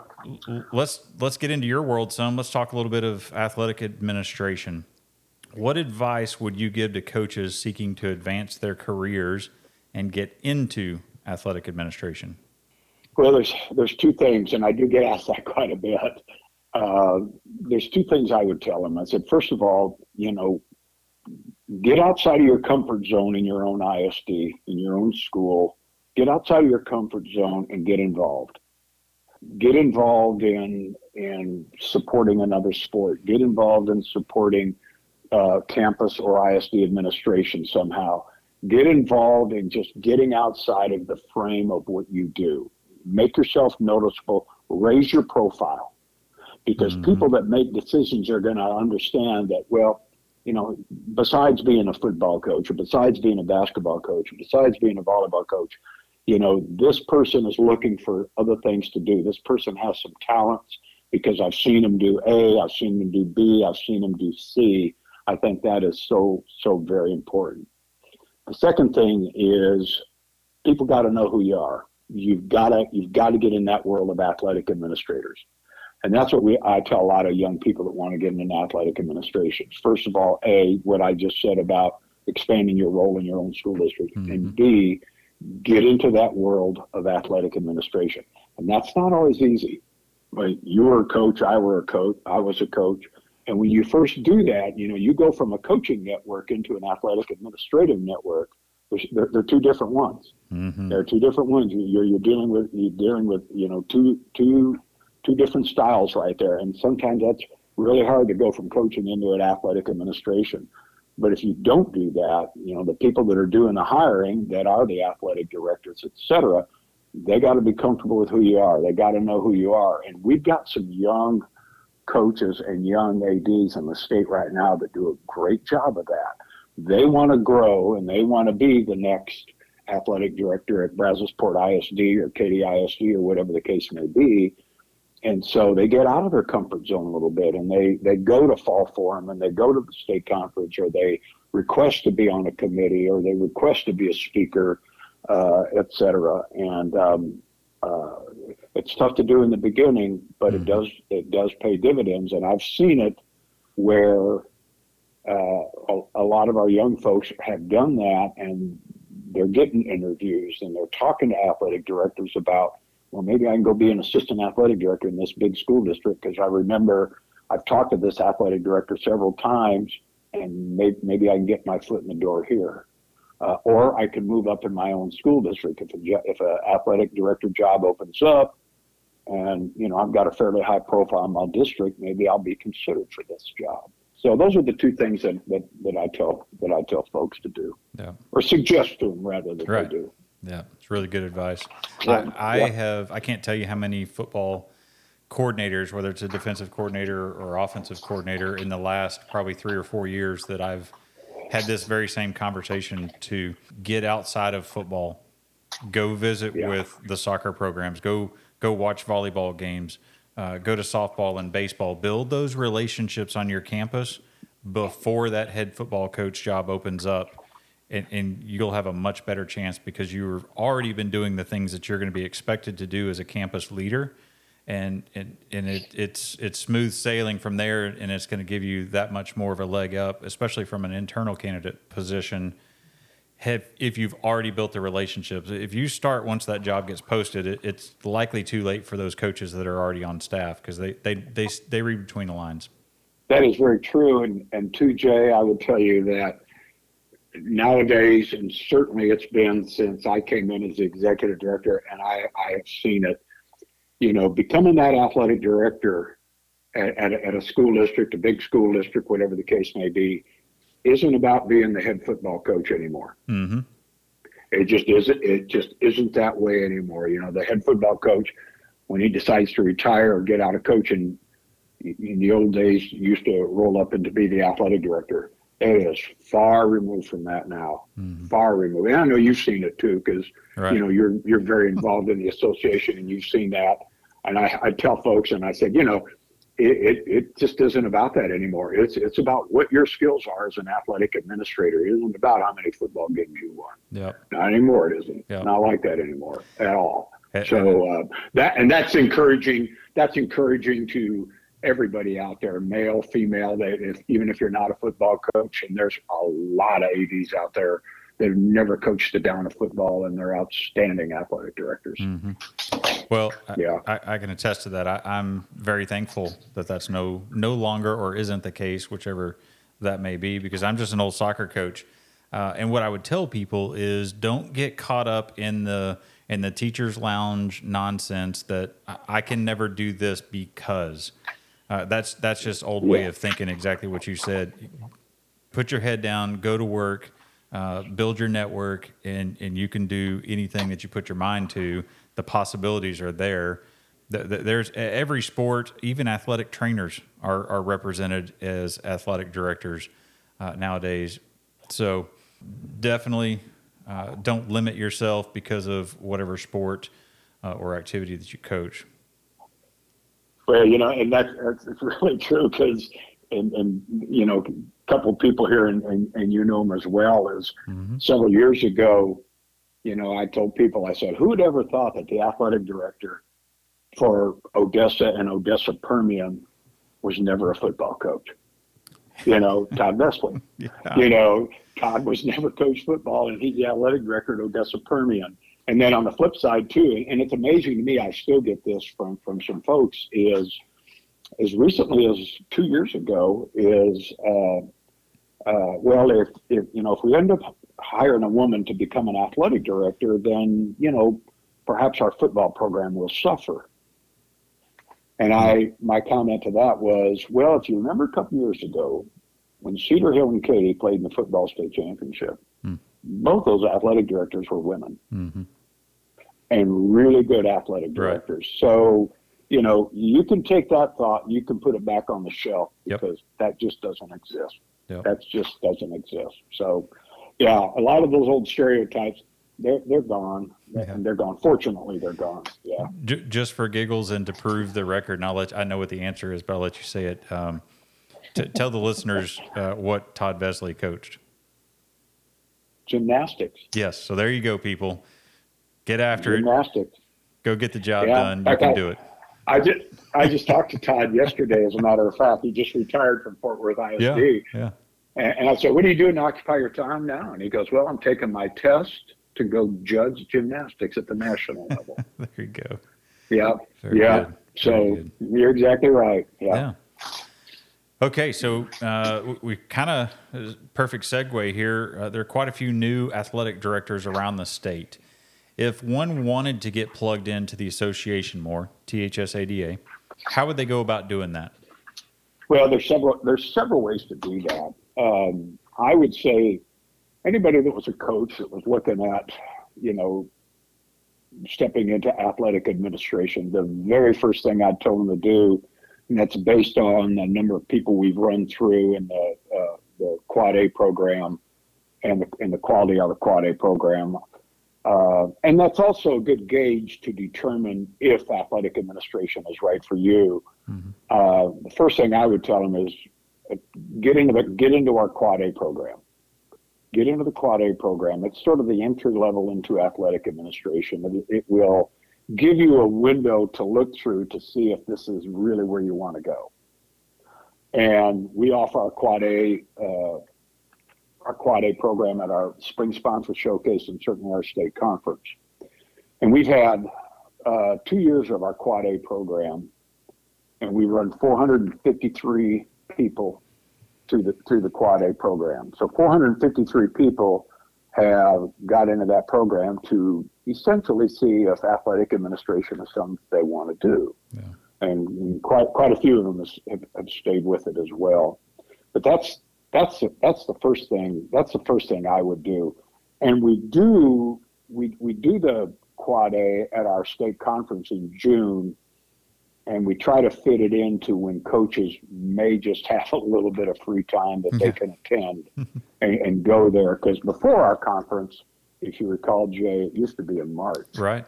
let's let's get into your world some. Let's talk a little bit of athletic administration. What advice would you give to coaches seeking to advance their careers and get into athletic administration? Well, there's there's two things, and I do get asked that quite a bit. Uh, there's two things I would tell them. I said, first of all, you know, get outside of your comfort zone in your own ISD, in your own school. Get outside of your comfort zone and get involved get involved in in supporting another sport. Get involved in supporting uh, campus or ISD administration somehow. Get involved in just getting outside of the frame of what you do. Make yourself noticeable. Raise your profile, because mm-hmm. people that make decisions are going to understand that. Well, you know, besides being a football coach, or besides being a basketball coach, or besides being a volleyball coach, you know, this person is looking for other things to do. This person has some talents because I've seen them do A, I've seen them do B, I've seen them do C. I think that is so, so very important. The second thing is people got to know who you are. You've got to, you've got to get in that world of athletic administrators. And that's what we, I tell a lot of young people that want to get into athletic administration. First of all, A, what I just said about expanding your role in your own school district. Mm-hmm. And B, get into that world of athletic administration. And that's not always easy. But you were a coach, I were a coach, I was a coach. And when you first do that, you know, you go from a coaching network into an athletic administrative network. They're, they're two different ones. Mm-hmm. They're two different ones. You're, you're dealing with you're dealing with you know two two two different styles right there, and sometimes that's really hard to go from coaching into an athletic administration. But if you don't do that, you know, the people that are doing the hiring, that are the athletic directors, et cetera, they got to be comfortable with who you are. They got to know who you are. And we've got some young coaches and young ADs in the state right now that do a great job of that. They want to grow and they want to be the next athletic director at Brazosport ISD or Katy ISD or whatever the case may be and so they get out of their comfort zone a little bit and they they go to fall forum and they go to the state conference or they request to be on a committee or they request to be a speaker uh, et cetera and um, uh, it's tough to do in the beginning but mm-hmm. it does it does pay dividends and i've seen it where uh, a, a lot of our young folks have done that and they're getting interviews and they're talking to athletic directors about well, maybe I can go be an assistant athletic director in this big school district because I remember I've talked to this athletic director several times, and maybe, maybe I can get my foot in the door here. Uh, or I can move up in my own school district if a if an athletic director job opens up, and you know I've got a fairly high profile in my district, maybe I'll be considered for this job. So those are the two things that, that, that I tell that I tell folks to do, yeah. or suggest to them rather than right. they do. Yeah, it's really good advice. I, I yeah. have I can't tell you how many football coordinators, whether it's a defensive coordinator or offensive coordinator, in the last probably three or four years that I've had this very same conversation to get outside of football, go visit Yeah. with the soccer programs, go go watch volleyball games, uh, go to softball and baseball, build those relationships on your campus before that head football coach job opens up. And, and you'll have a much better chance because you've already been doing the things that you're going to be expected to do as a campus leader and and, and it, it's it's smooth sailing from there, and it's going to give you that much more of a leg up, especially from an internal candidate position. Have, if you've already built the relationships, if you start once that job gets posted, it, it's likely too late for those coaches that are already on staff because they, they they they read between the lines. That is very true. And, and to Jay, I would tell you that nowadays, and certainly it's been since I came in as the executive director, and I, I have seen it, you know, becoming that athletic director at, at, a, at a school district, a big school district, whatever the case may be, isn't about being the head football coach anymore. Mm-hmm. It just isn't. It just isn't that way anymore. You know, the head football coach, when he decides to retire or get out of coaching, in the old days, used to roll up and to be the athletic director. It is far removed from that now. Mm-hmm. Far removed. And I know you've seen it too, because Right. you know you're you're very involved in the association, and you've seen that. And I, I tell folks, and I said, you know, it, it, it just isn't about that anymore. It's it's about what your skills are as an athletic administrator. It isn't about how many football games you won. Yep. Not anymore. It isn't. Yeah. Not like that anymore at all. So uh, that and that's encouraging. That's encouraging to everybody out there, male, female. That if, even if you're not a football coach, and there's a lot of ads out there that have never coached a down of football, and they're outstanding athletic directors. Mm-hmm. Well, I- Yeah. I, I can attest to that. I, I'm very thankful that that's no no longer or isn't the case, whichever that may be, because I'm just an old soccer coach. Uh, and what I would tell people is don't get caught up in the in the teachers lounge nonsense that I can never do this because uh, that's that's just old way Yeah. of thinking. Exactly what you said. Put your head down, go to work, uh, build your network, and and you can do anything that you put your mind to. The possibilities are there. Th- th- There's every sport, even athletic trainers are, are represented as athletic directors uh, nowadays. So definitely uh, don't limit yourself because of whatever sport uh, or activity that you coach. Well, you know, and that's, that's it's really true because, and, and you know, a couple of people here, and, and, and you know them as well, is Mhm. several years ago, you know, I told people, I said, who would ever thought that the athletic director for Odessa and Odessa Permian was never a football coach? You know, Todd Vesley. Yeah. You know, Todd was never coached football, and he's the athletic director at Odessa Permian. And then on the flip side too, and it's amazing to me, I still get this from from some folks is as recently as two years ago is uh, uh, well if, if you know if we end up hiring a woman to become an athletic director, then you know perhaps our football program will suffer. And I my comment to that was, well, if you remember a couple years ago when Cedar Hill and Katy played in the football state championship, Hmm. both those athletic directors were women hmm and really good athletic Right. directors. So, you know, you can take that thought, you can put it back on the shelf Yep. because that just doesn't exist. Yep. That just doesn't exist. So, yeah, a lot of those old stereotypes, they're they're gone, Yeah. and they're gone. Fortunately, they're gone. Yeah. J- just for giggles and to prove the record, and I'll let I know what the answer is, but I'll let you say it. Um, t- tell the listeners uh, what Todd Vesley coached. Gymnastics. Yes, so there you go, people. Get after it. Gymnastics. Go get the job Yeah. done. You Okay. can do it. I just I just talked to Todd yesterday. As a matter of fact, he just retired from Fort Worth ISD. Yeah, yeah. And, and I said, "What are you doing to occupy your time now?" And he goes, "Well, I'm taking my test to go judge gymnastics at the national level." There you go. yeah, Very yeah. good. So you're exactly right. Yeah. Yeah. Okay, so uh, we, we kind of perfect segue here. Uh, there are quite a few new athletic directors around the state. If one wanted to get plugged into the association more, THSADA, how would they go about doing that? Well, there's several there's several ways to do that. Um, I would say anybody that was a coach that was looking at, you know, stepping into athletic administration, the very first thing I'd tell them to do, and that's based on the number of people we've run through in the uh, the Quad A program and the, and the quality of the Quad A program. Uh, and that's also a good gauge to determine if athletic administration is right for you. Mm-hmm. Uh, the first thing I would tell them is uh, get into the, get into our Quad A program. Get into the Quad A program. It's sort of the entry level into athletic administration. It, it will give you a window to look through to see if this is really where you want to go. And we offer our Quad A uh, our Quad A program at our spring sponsor showcase and certainly our state conference. And we've had uh, two years of our Quad A program, and we run 453 people through the through the Quad A program. So 453 people have got into that program to essentially see if athletic administration is something they want to do. Yeah. And quite quite a few of them have, have stayed with it as well. But that's that's that's the first thing. That's the first thing I would do. And we do we we do the quad A at our state conference in June, and we try to fit it into when coaches may just have a little bit of free time that they can attend and, and go there. Because before our conference, if you recall, Jay, it used to be in March. Right.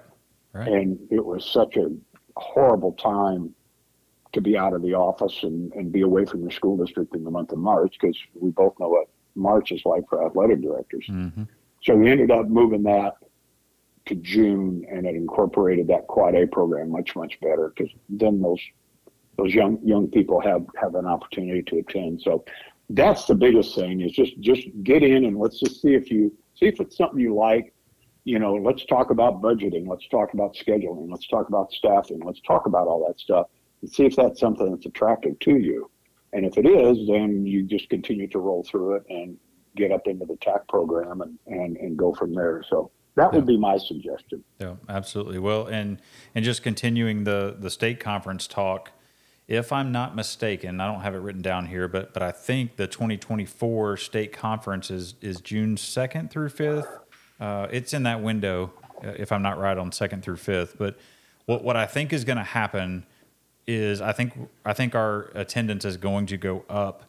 Right. And it was such a horrible time to be out of the office and, and be away from your school district in the month of March because we both know what March is like for athletic directors. Mm-hmm. So we ended up moving that to June and it incorporated that quad A program much, much better because then those those young young people have have an opportunity to attend. So that's the biggest thing is just just get in and let's just see if you see if it's something you like. You know, let's talk about budgeting, let's talk about scheduling, let's talk about staffing, let's talk about all that stuff see if that's something that's attractive to you. And if it is, then you just continue to roll through it and get up into the TAC program and, and, and go from there. So that would yeah. be my suggestion. Yeah, absolutely. Well, and and just continuing the the state conference talk, if I'm not mistaken, I don't have it written down here, but but I think the 2024 state conference is is June 2nd through 5th. Uh, it's in that window, uh, if I'm not right, on 2nd through 5th. But what what I think is going to happen is I think I think our attendance is going to go up,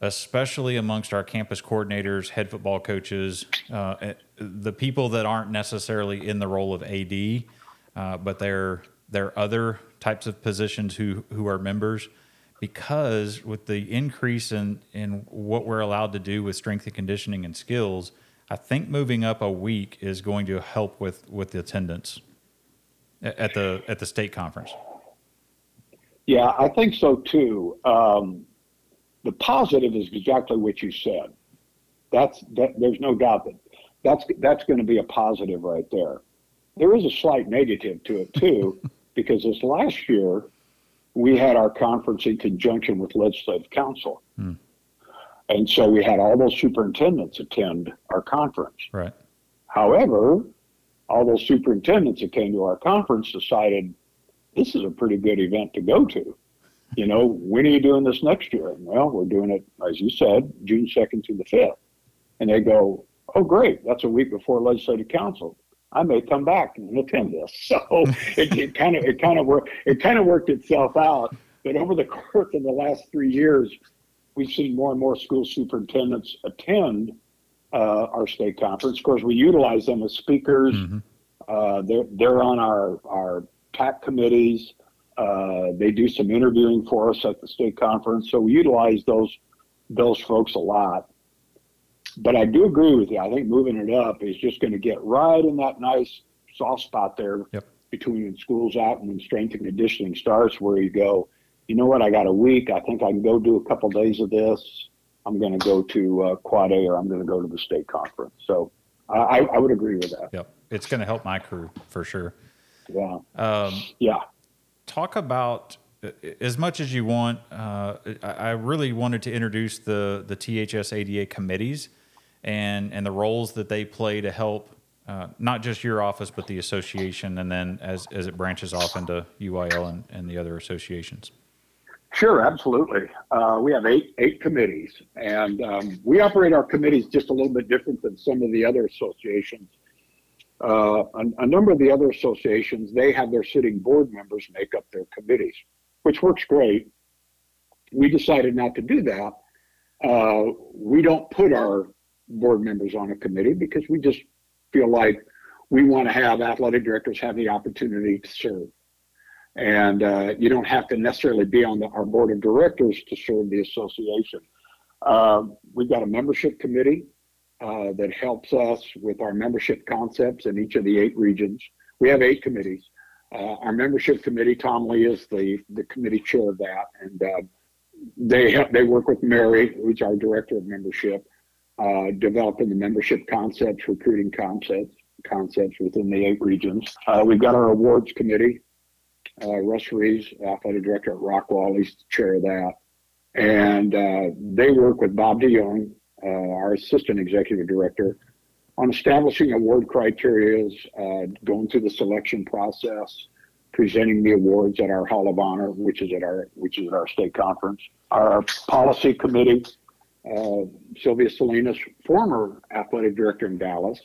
especially amongst our campus coordinators, head football coaches, uh, eh, the people that aren't necessarily in the role of AD, uh, but they're they're other types of positions who who are members. Because with the increase in in what we're allowed to do with strength and conditioning and skills, I think moving up a week is going to help with with the attendance at the at the state conference. Yeah, I think so too. Um, the positive is exactly what you said. That's that. There's no doubt that that's that's going to be a positive right there. There is a slight negative to it too, because this last year we had our conference in conjunction with legislative council, hmm. and so we had all those superintendents attend our conference. Right. However, all those superintendents that came to our conference decided this is a pretty good event to go to. You know, when are you doing this next year? Well, we're doing it, as you said, June 2nd through the 5th. And they go, oh, great, that's a week before legislative council. I may come back and attend this. So it kind of it kind of worked it kind of worked itself out. But over the course of the last three years, we've seen more and more school superintendents attend uh, our state conference. Of course, we utilize them as speakers. Mm-hmm. Uh, they're they're on our our TAC committees. Uh, they do some interviewing for us at the state conference, so we utilize those those folks a lot. But I do agree with you. I think moving it up is just going to get right in that nice soft spot there yep. between schools out and when strength and conditioning starts, where you go, you know what, I got a week. I think I can go do a couple days of this. I'm going to go to uh, Quad A or I'm going to go to the state conference. So I, I would agree with that. Yep, it's going to help my crew for sure. Yeah. Um, yeah. Talk about as much as you want. Uh, I really wanted to introduce the the THS ADA committees and and the roles that they play to help uh, not just your office but the association, and then as as it branches off into UIL and, and the other associations. Sure, absolutely. Uh, we have eight eight committees, and um, we operate our committees just a little bit different than some of the other associations. Uh, a, a, number of the other associations, they have their sitting board members make up their committees, which works great. We decided not to do that uh, we don't put our board members on a committee because we just feel like we want to have athletic directors have the opportunity to serve. And uh, you don't have to necessarily be on the, our board of directors to serve the association. Uh, we've got a membership committee uh, that helps us with our membership concepts in each of the eight regions. We have eight committees. Uh, our membership committee, Tom Lee is the, the committee chair of that, and uh, they they work with Mary, who's our director of membership, uh, developing the membership concepts, recruiting concepts, concepts within the eight regions. Uh, we've got our awards committee. Russ Reeves, athletic director at Rockwall, he's the chair of that. And they work with Bob DeYoung, uh, our assistant executive director, on establishing award criteria, uh, going through the selection process, presenting the awards at our Hall of Honor, which is at our which is at our state conference. Our policy committee, uh, Sylvia Salinas, former athletic director in Dallas,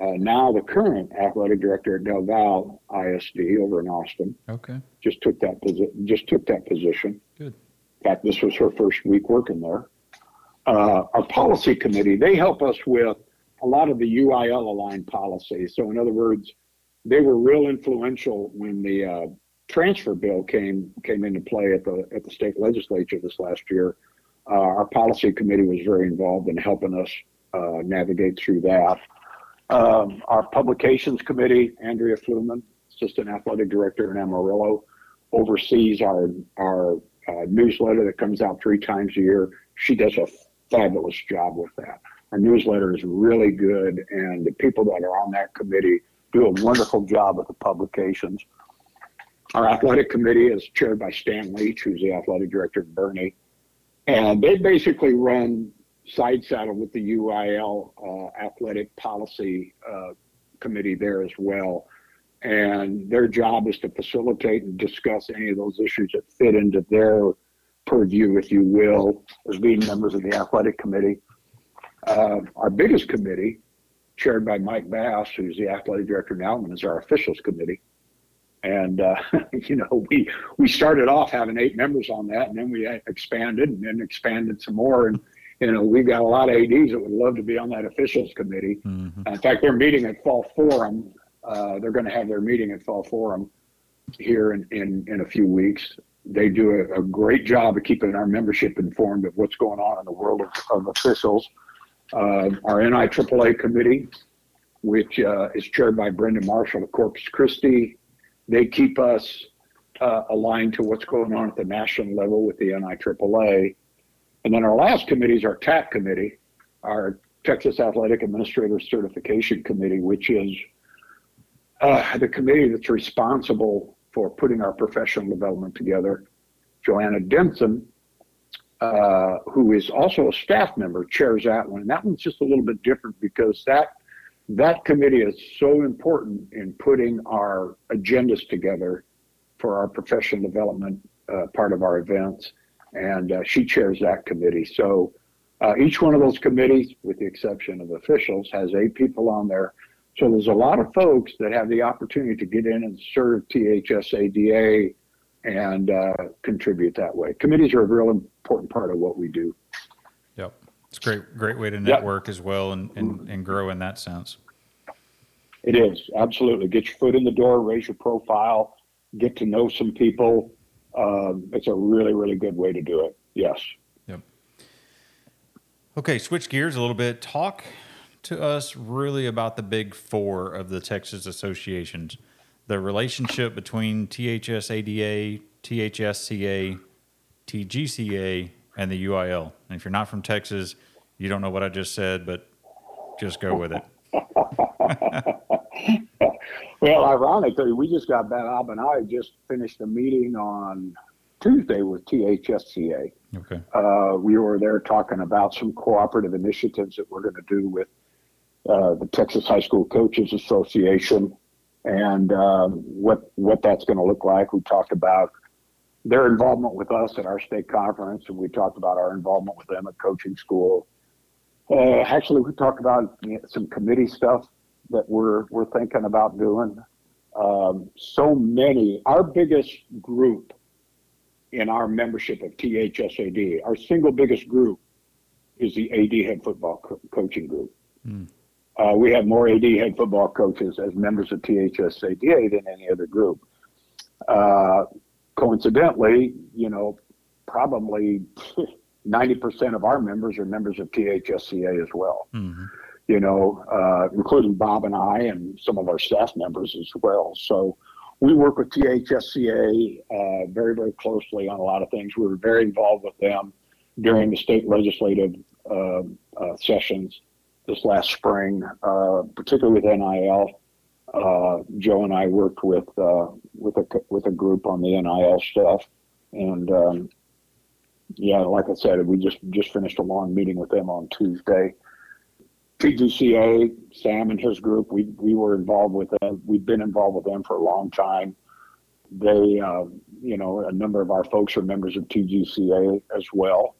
uh, now the current athletic director at Del Valle ISD over in Austin. Okay. Just took that posi- just took that position. Good. In fact, this was her first week working there. Uh, our policy committee, they help us with a lot of the UIL aligned policies. So in other words, they were real influential when the uh, transfer bill came came into play at the at the state legislature this last year. Uh, our policy committee was very involved in helping us uh, navigate through that. Um, our publications committee, Andrea Fluman, assistant athletic director in Amarillo, oversees our our uh, newsletter that comes out three times a year. She does a fabulous job with that. Our newsletter is really good, and the people that are on that committee do a wonderful job with the publications. Our athletic committee is chaired by Stan Leach, who's the athletic director of Boerne. And they basically run side saddle with the UIL uh, athletic policy uh, committee there as well. And their job is to facilitate and discuss any of those issues that fit into their purview, if you will, as being members of the athletic committee. Uh, our biggest committee chaired by Mike Bass, who's the athletic director now, and is our officials committee. And uh, you know, we we started off having eight members on that, and then we expanded and then expanded some more. And you know, we've got a lot of ads that would love to be on that officials committee. Mm-hmm. In fact, they're meeting at Fall Forum. Uh, they're going to have their meeting at Fall Forum here in in, in a few weeks. They do a, a, great job of keeping our membership informed of what's going on in the world of, of officials uh, our NIAAA committee, which uh, is chaired by Brendan Marshall of Corpus Christi. They keep us uh, aligned to what's going on at the national level with the NIAAA. And then our last committee is our TAC committee, our Texas Athletic Administrator Certification Committee, which is uh, the committee that's responsible for putting our professional development together. Joanna Denson uh, who is also a staff member, chairs that one. And that one's just a little bit different because that that committee is so important in putting our agendas together for our professional development uh, part of our events. And uh, she chairs that committee. So uh, each one of those committees, with the exception of officials, has eight people on there. So there's a lot of folks that have the opportunity to get in and serve THSADA and uh, contribute that way. Committees are a real important part of what we do. Yep. It's a great, great way to network yep. as well and, and, and grow in that sense. It is absolutely get your foot in the door, raise your profile, get to know some people. Um, it's a really, really good way to do it. Yes. Yep. Okay, switch gears a little bit. Talk to us really about the big four of the Texas associations the relationship between THSADA, THSCA, TGCA, and the UIL. And if you're not from Texas, you don't know what I just said, but just go with it. well, ironically, we just got back. Bob and I just finished a meeting on Tuesday with THSCA. Okay. Uh, we were there talking about some cooperative initiatives that we're going to do with uh, the Texas High School Coaches Association and um, what what that's going to look like. We talked about their involvement with us at our state conference, and we talked about our involvement with them at coaching school. Uh, actually, we talked about you know, some committee stuff that we're we're thinking about doing. Um, so many. Our biggest group in our membership of THSAD, our single biggest group, is the AD head football co- coaching group. Mm. Uh, we have more AD head football coaches as members of THSADA than any other group. Uh, coincidentally, you know, probably 90% of our members are members of THSCA as well. Mm-hmm. You know, uh, including Bob and I and some of our staff members as well. So we work with THSCA uh, very, very closely on a lot of things. We were very involved with them during the state legislative uh, uh sessions this last spring, uh, particularly with NIL. Uh, Joe and I worked with with a with a group on the NIL stuff, and um, yeah, like I said, we just just finished a long meeting with them on Tuesday. TGCA, Sam and his group, we we were involved with them. We've been involved with them for a long time. They, uh, you know, a number of our folks are members of TGCA as well,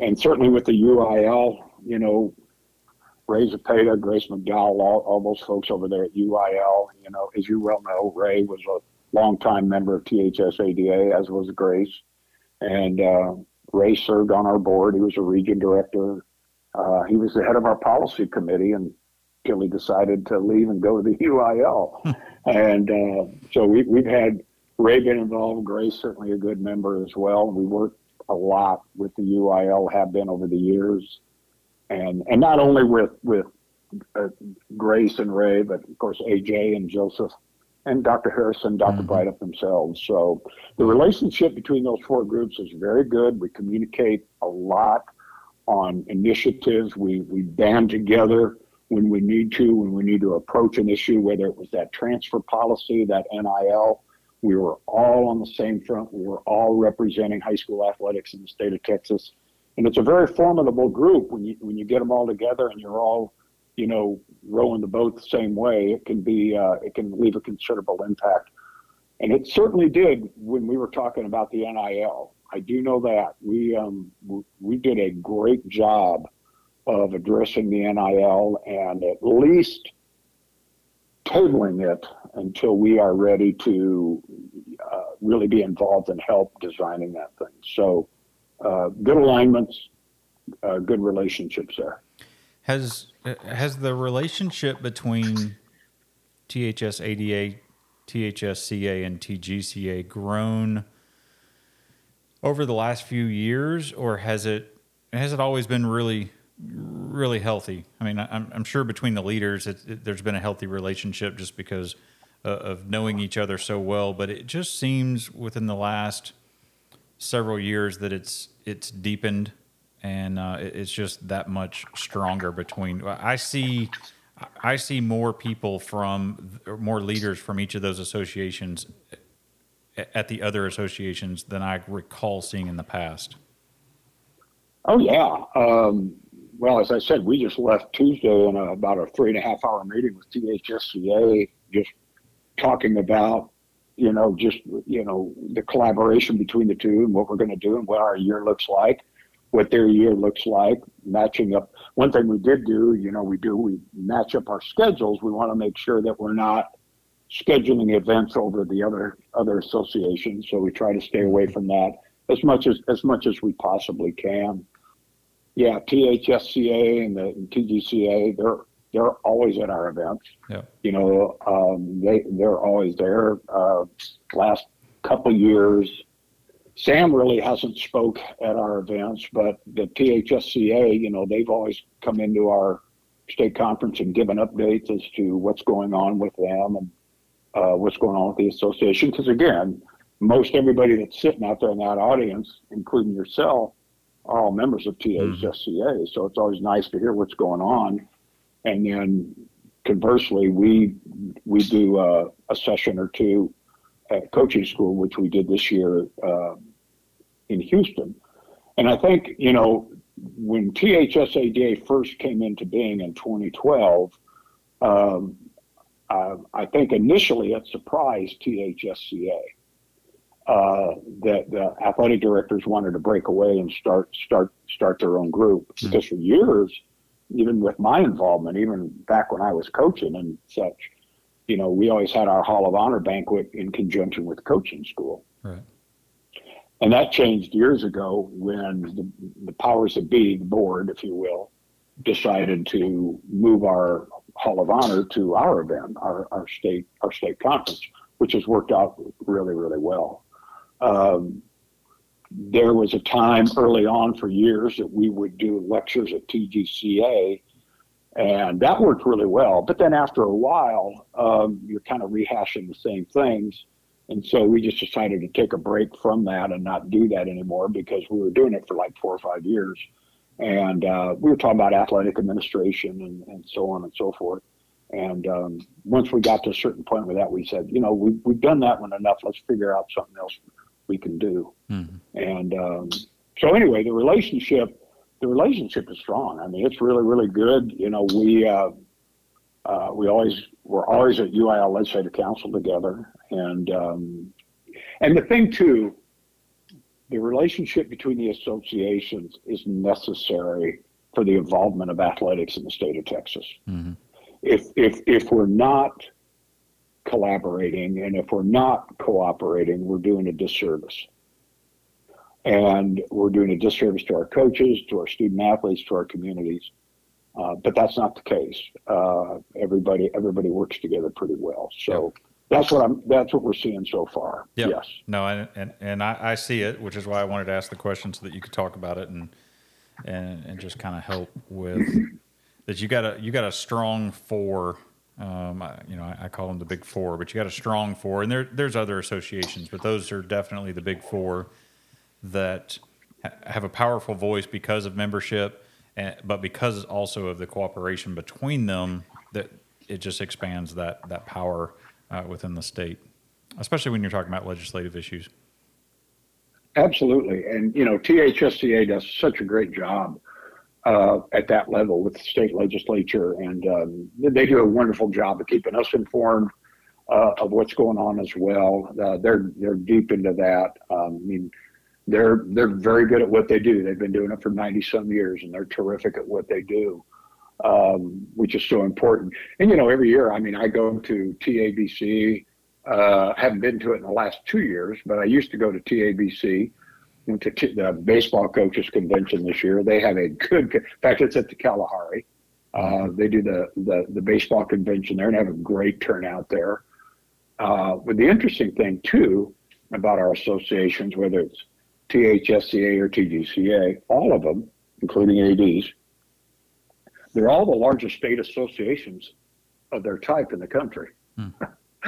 and certainly with the UIL, you know, Ray Zapata, Grace McDowell, all, all those folks over there at UIL. You know, as you well know, Ray was a longtime member of THSADA, as was Grace. And uh, Ray served on our board. He was a region director. Uh, he was the head of our policy committee until he decided to leave and go to the UIL. Hmm. and uh, so we, we've had Ray been involved. Grace certainly a good member as well. We worked a lot with the UIL, have been over the years, and and not only with with uh, Grace and Ray, but of course AJ and Joseph and Dr. Harrison, Dr. Mm-hmm. Themselves. So the relationship between those four groups is very good. We communicate a lot on initiatives. We we band together when we need to, when we need to approach an issue, whether it was that transfer policy, that NIL. We were all on the same front. We were all representing high school athletics in the state of Texas. And it's a very formidable group when you when you get them all together and you're all you know, rowing the boat the same way, it can be uh, it can leave a considerable impact. And it certainly did when we were talking about the NIL. I do know that we um, we did a great job of addressing the NIL and at least tabling it until we are ready to uh, really be involved and help designing that thing. So, uh, good alignments, uh, good relationships there. Has has the relationship between THS ADA, THSCA, and TGCA grown over the last few years, or has it has it always been really really healthy? I mean, I'm, I'm sure between the leaders, it, it, there's been a healthy relationship just because uh, of knowing each other so well. But it just seems within the last several years that it's it's deepened and uh, it's just that much stronger between. I see, I see more people from more leaders from each of those associations at the other associations than I recall seeing in the past. Oh yeah. Um, well, as I said, we just left Tuesday in a, about a three and a half hour meeting with THSCA, just talking about you know just you know the collaboration between the two and what we're going to do and what our year looks like what their year looks like, matching up. One thing we did do, you know, we do, we match up our schedules. We want to make sure that we're not scheduling events over the other other associations. So we try to stay away from that as much as as much as we possibly can. Yeah, THSCA and the and TGCA, they're they're always at our events. Yeah. You know, um, they they're always there. Uh, last couple years, Sam really hasn't spoke at our events, but the THSCA, you know, they've always come into our state conference and given updates as to what's going on with them and uh, what's going on with the association. Because again, most everybody that's sitting out there in that audience, including yourself, are all members of THSCA. Mm-hmm. So it's always nice to hear what's going on. And then conversely, we we do uh, a session or two at coaching school, which we did this year uh, in Houston. And I think, you know, when THSADA first came into being in 2012, um, uh, I think initially it surprised THSCA uh, that the athletic directors wanted to break away and start start start their own group. Mm-hmm. Because for years, even with my involvement, even back when I was coaching and such, you know, we always had our Hall of Honor banquet in conjunction with coaching school. Right. and that changed years ago when the, the powers that be, the board, if you will, decided to move our Hall of Honor to our event, our, our state our state conference, which has worked out really really well. Um, there was a time early on for years that we would do lectures at TGCA, and that worked really well. But then after a while, um, you're kind of rehashing the same things. And so we just decided to take a break from that and not do that anymore because we were doing it for like four or five years. And uh, we were talking about athletic administration and, and so on and so forth. And um, once we got to a certain point with that, we said, you know, we, we've done that one enough. Let's figure out something else we can do. Mm-hmm. And um, so anyway, the relationship, the relationship is strong. I mean, it's really, really good. You know, we, uh, uh, we always, we're always at UIL Legislative Council together. And, um, and the thing too, the relationship between the associations is necessary for the involvement of athletics in the state of Texas. Mm-hmm. If, if, if we're not collaborating and if we're not cooperating, we're doing a disservice. And we're doing a disservice to our coaches, to our student athletes, to our communities. Uh, but that's not the case. Uh, everybody everybody works together pretty well. So that's what I'm. That's what we're seeing so far. Yep. Yes. No, and and, and I, I, see it, which is why I wanted to ask the question so that you could talk about it and and and just kind of help with that. You got a you got a strong four. Um, I, you know, I, I, call them the big four, but you got a strong four, and there there's other associations, but those are definitely the big four that ha- have a powerful voice because of membership, and, but because also of the cooperation between them, that it just expands that that power uh, within the state, especially when you're talking about legislative issues. Absolutely, and you know THSCA does such a great job uh, at that level with the state legislature, and um, they do a wonderful job of keeping us informed uh, of what's going on as well. Uh, they're they're deep into that. Um, I mean, they're they're very good at what they do. They've been doing it for ninety some years, and they're terrific at what they do um, which is so important. And you know, every year, I mean, I go to TABC. Uh, haven't been to it in the last two years, but I used to go to TABC. The baseball coaches convention this year. They have a good. In fact, it's at the Kalahari. Uh, they do the, the the baseball convention there and have a great turnout there. Uh, but the interesting thing too about our associations, whether it's THSCA or TGCA, all of them, including ADs, they're all the largest state associations of their type in the country. Hmm.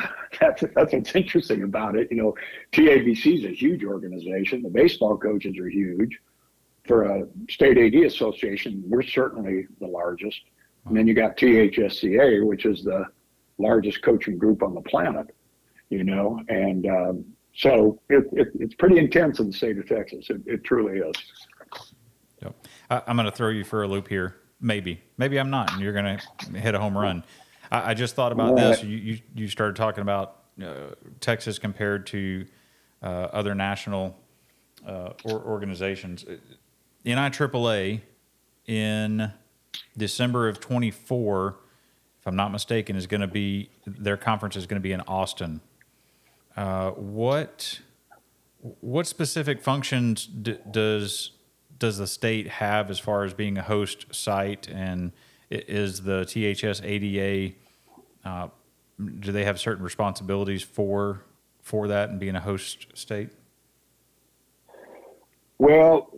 that's that's what's interesting about it. You know, TABC is a huge organization. The baseball coaches are huge. For a state AD association, we're certainly the largest. And then you got THSCA, which is the largest coaching group on the planet. You know, and um, so it, it, it's pretty intense in the state of Texas. It, it truly is. Yep. I, I'm going to throw you for a loop here. Maybe, maybe I'm not, and you're going to hit a home run. I, I just thought about this. You, you, you started talking about uh, Texas compared to uh, other national uh, or organizations. NIAAA in December of 24, if I'm not mistaken, is going to be their conference is going to be in Austin. Uh, what what specific functions d- does does the state have as far as being a host site, and is the THS ADA uh, do they have certain responsibilities for for that and being a host state? Well,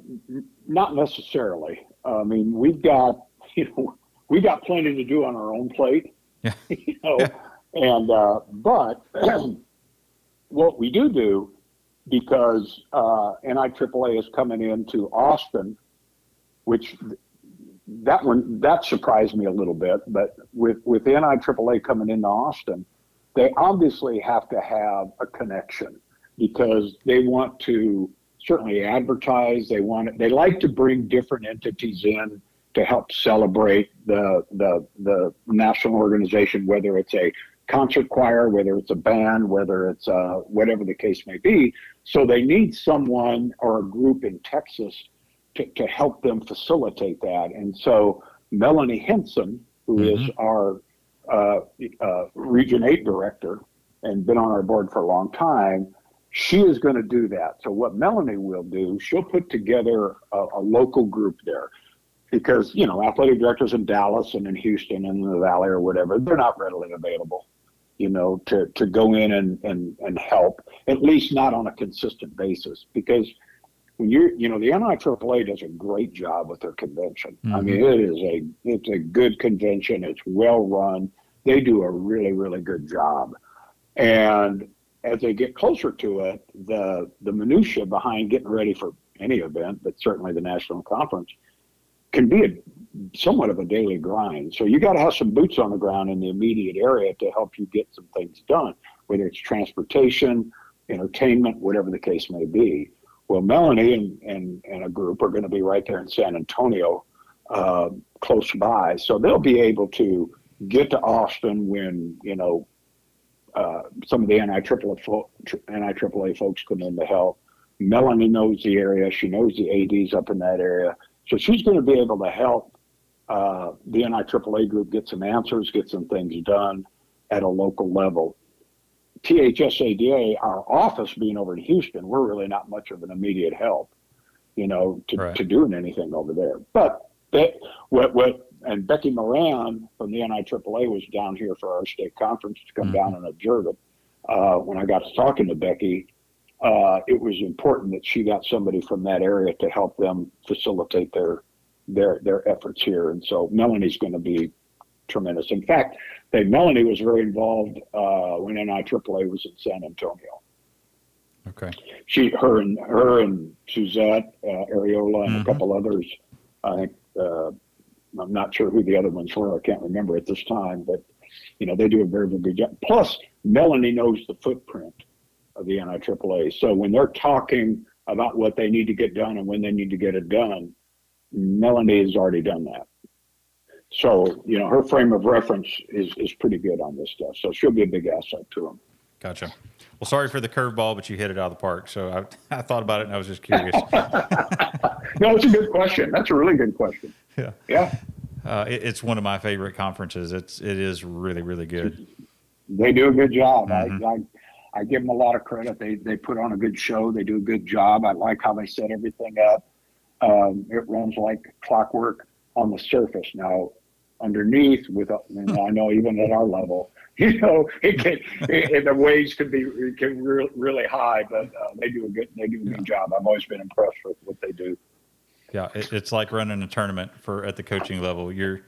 not necessarily. I mean, we've got you know we got plenty to do on our own plate. Yeah. you know, yeah. and uh, but what we do do because uh, NIAAA is coming into Austin, which that one that surprised me a little bit. But with with NIAAA coming into Austin, they obviously have to have a connection because they want to certainly advertise. They want it, they like to bring different entities in to help celebrate the the the national organization, whether it's a concert choir, whether it's a band, whether it's uh, whatever the case may be. So they need someone or a group in Texas to, to help them facilitate that. And so Melanie Henson, who mm-hmm. is our uh, uh, Region 8 director and been on our board for a long time, she is going to do that. So what Melanie will do, she'll put together a, a, local group there because, you know, athletic directors in Dallas and in Houston and in the Valley or whatever, they're not readily available, you know, to, to go in and, and, and help, at least not on a consistent basis because when you're, you know, the NIAAA does a great job with their convention. Mm-hmm. I mean, it is a, it's a good convention. It's well run. They do a really, really good job. And as they get closer to it, the the minutia behind getting ready for any event, but certainly the national conference, can be a, somewhat of a daily grind. So you got to have some boots on the ground in the immediate area to help you get some things done, whether it's transportation, entertainment, whatever the case may be. Well, Melanie and, and, and a group are going to be right there in San Antonio, uh, close by. So they'll be able to get to Austin when, you know, uh, some of the NIAAA, fo- NIAAA folks come in to help. Melanie knows the area. She knows the ADs up in that area. So she's going to be able to help uh, the NIAAA group get some answers, get some things done at a local level. THSADA, our office being over in Houston, we're really not much of an immediate help, you know, to, right. to doing anything over there. But what, what and Becky Moran from the NIAAA was down here for our state conference to come mm-hmm. down and observe it. Uh, when I got to talking to Becky, uh, it was important that she got somebody from that area to help them facilitate their their their efforts here. And so Melanie's going to be tremendous. In fact, they, Melanie was very involved uh, when NIAAA was in San Antonio. Okay. She, her, and her and Suzette uh, Areola and mm-hmm. a couple others. I think uh, I'm not sure who the other ones were. I can't remember at this time, but you know they do a very, very good job. Plus, Melanie knows the footprint of the NIAAA. So when they're talking about what they need to get done and when they need to get it done, Melanie has already done that. So you know her frame of reference is is pretty good on this stuff. So she'll be a big asset to them. Gotcha. Well, sorry for the curveball, but you hit it out of the park. So I, I thought about it and I was just curious. no, it's a good question. That's a really good question. Yeah. Yeah. Uh, it, it's one of my favorite conferences. It's it is really really good. They do a good job. Mm-hmm. I, I, I give them a lot of credit. They they put on a good show. They do a good job. I like how they set everything up. Um, it runs like clockwork on the surface. Now, underneath, with I know even at our level, you know, it can it, the wage can be can re- really high, but uh, they do a good they do a good job. I've always been impressed with what they do. Yeah, it, it's like running a tournament for at the coaching level. You're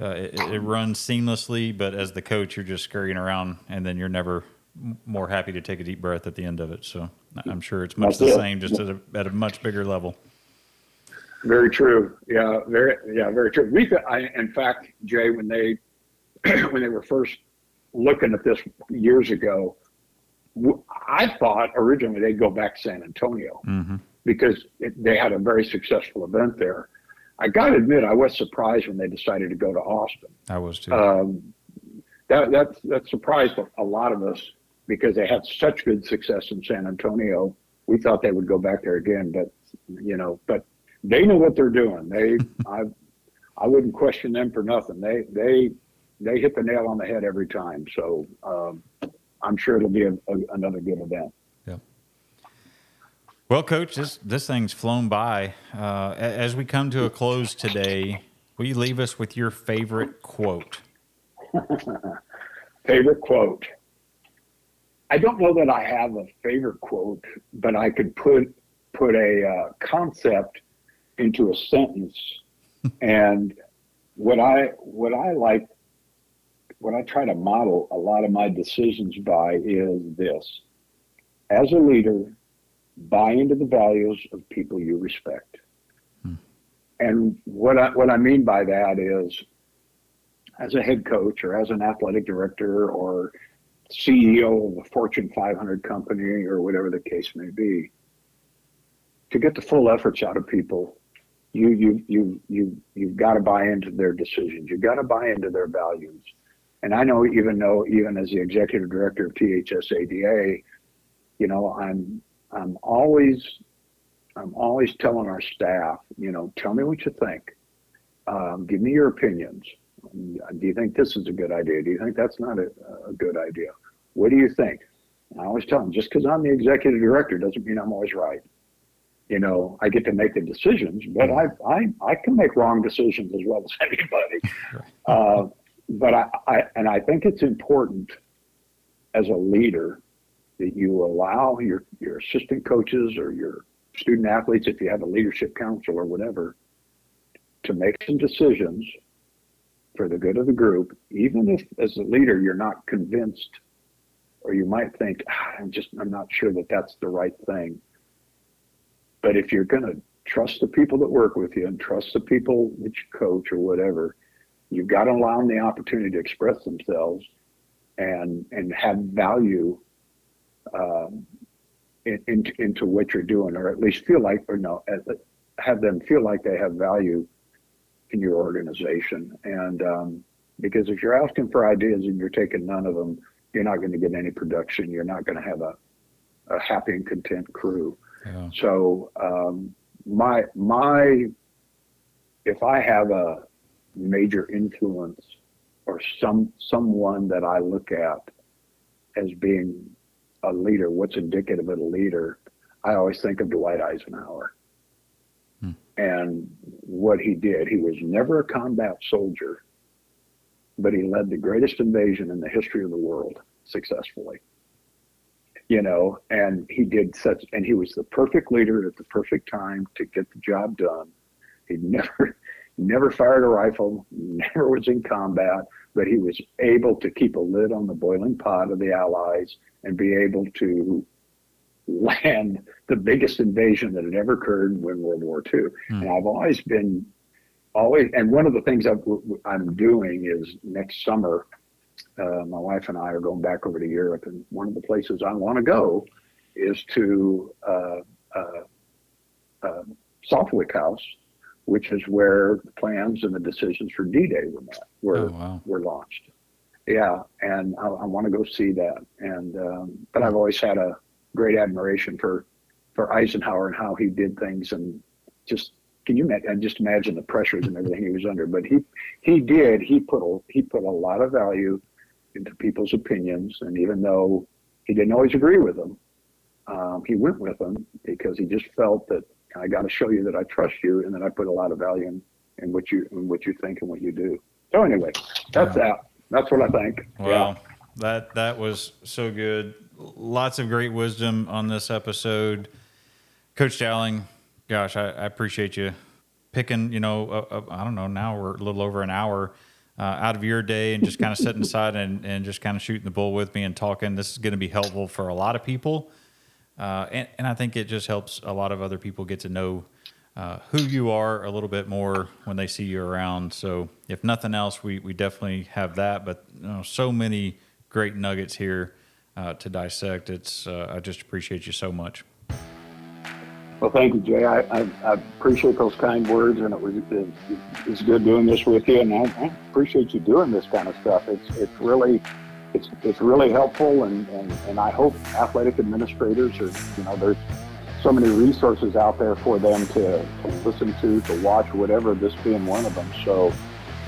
uh, it, it, runs seamlessly, but as the coach, you're just scurrying around, and then you're never more happy to take a deep breath at the end of it. So I'm sure it's much That's the it. same, just at a, at a much bigger level. Very true. Yeah, very yeah, very true. We, I, in fact, Jay, when they when they were first looking at this years ago, I thought originally they'd go back to San Antonio mm-hmm. because it, they had a very successful event there. I got to admit, I was surprised when they decided to go to Austin. I was too. Um, that that that surprised a lot of us because they had such good success in San Antonio. We thought they would go back there again, but you know, but they know what they're doing. They, I, I wouldn't question them for nothing. They they they hit the nail on the head every time. So um, I'm sure it'll be a, a, another good event. Yeah. Well, Coach, this this thing's flown by. Uh, as we come to a close today, will you leave us with your favorite quote? favorite quote. I don't know that I have a favorite quote, but I could put put a uh, concept into a sentence. and what I what I like what I try to model a lot of my decisions by is this. As a leader, buy into the values of people you respect. Hmm. And what I, what I mean by that is, as a head coach or as an athletic director or CEO of a Fortune 500 company or whatever the case may be, to get the full efforts out of people, you you you you you've got to buy into their decisions. You've got to buy into their values. And I know even though even as the executive director of THSADA, you know, I'm I'm always I'm always telling our staff, you know, tell me what you think. Um, give me your opinions. Do you think this is a good idea? Do you think that's not a, a good idea? What do you think? I always tell them, just because I'm the executive director doesn't mean I'm always right. You know, I get to make the decisions, but I I, I can make wrong decisions as well as anybody. Uh, but I, I and I think it's important as a leader that you allow your your assistant coaches or your student athletes, if you have a leadership council or whatever, to make some decisions for the good of the group, even if as a leader you're not convinced or you might think, ah, I'm just, I'm not sure that that's the right thing. But if you're going to trust the people that work with you and trust the people that you coach or whatever, you've got to allow them the opportunity to express themselves and and have value um, in, in, into what you're doing, or at least feel like, or no, have them feel like they have value in your organization. And um, because if you're asking for ideas and you're taking none of them, you're not going to get any production. You're not going to have a, a happy and content crew. Yeah. So um, my my if I have a major influence or some someone that I look at as being a leader, what's indicative of a leader, I always think of Dwight Eisenhower. Hmm. And what he did, he was never a combat soldier, but he led the greatest invasion in the history of the world successfully. You know, and he did such, and he was the perfect leader at the perfect time to get the job done. He never, never fired a rifle, never was in combat, but he was able to keep a lid on the boiling pot of the Allies and be able to land the biggest invasion that had ever occurred in World War II. Hmm. And I've always been, always, and one of the things i am doing is next summer, uh, my wife and I are going back over to Europe, and one of the places I want to go is to uh, uh, uh Southwick House which is where the plans and the decisions for D-Day were met, were, oh, wow. were launched. Yeah, and I, I want to go see that. And um, but I've always had a great admiration for for Eisenhower and how he did things, and just can you and just imagine the pressures and everything he was under. But he he did he put a he put a lot of value into people's opinions, and even though he didn't always agree with them, um, he went with them because he just felt that I got to show you that I trust you and that I put a lot of value in, in what you in what you think and what you do. So anyway, that's that. That's what I think. Wow. Yeah. That that was so good. Lots of great wisdom on this episode. Coach Dowling, gosh, I, I appreciate you picking, you know, I don't know, now we're a little over an hour uh, out of your day and just kind of sitting aside and, and just kind of shooting the bull with me and talking. This is going to be helpful for a lot of people. Uh, and, and I think it just helps a lot of other people get to know uh, who you are a little bit more when they see you around. So, if nothing else, we, we definitely have that. But you know, so many great nuggets here uh, to dissect. It's uh, I just appreciate you so much. Well, thank you, Jay. I, I, I appreciate those kind words, and it was it, it's good doing this with you. And I, I appreciate you doing this kind of stuff. It's it's really it's it's really helpful, and, and, and I hope athletic administrators are you know there's so many resources out there for them to, to listen to, to watch, whatever. This being one of them. So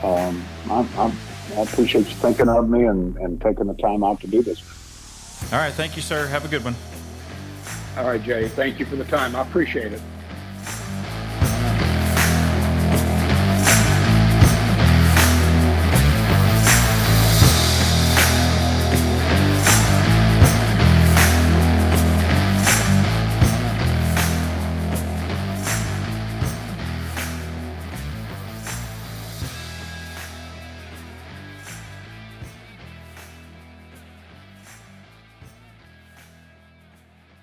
um, I'm, I'm, i appreciate you thinking of me and, and taking the time out to do this. All right, thank you, sir. Have a good one. All right, Jay. Thank you for the time. I appreciate it.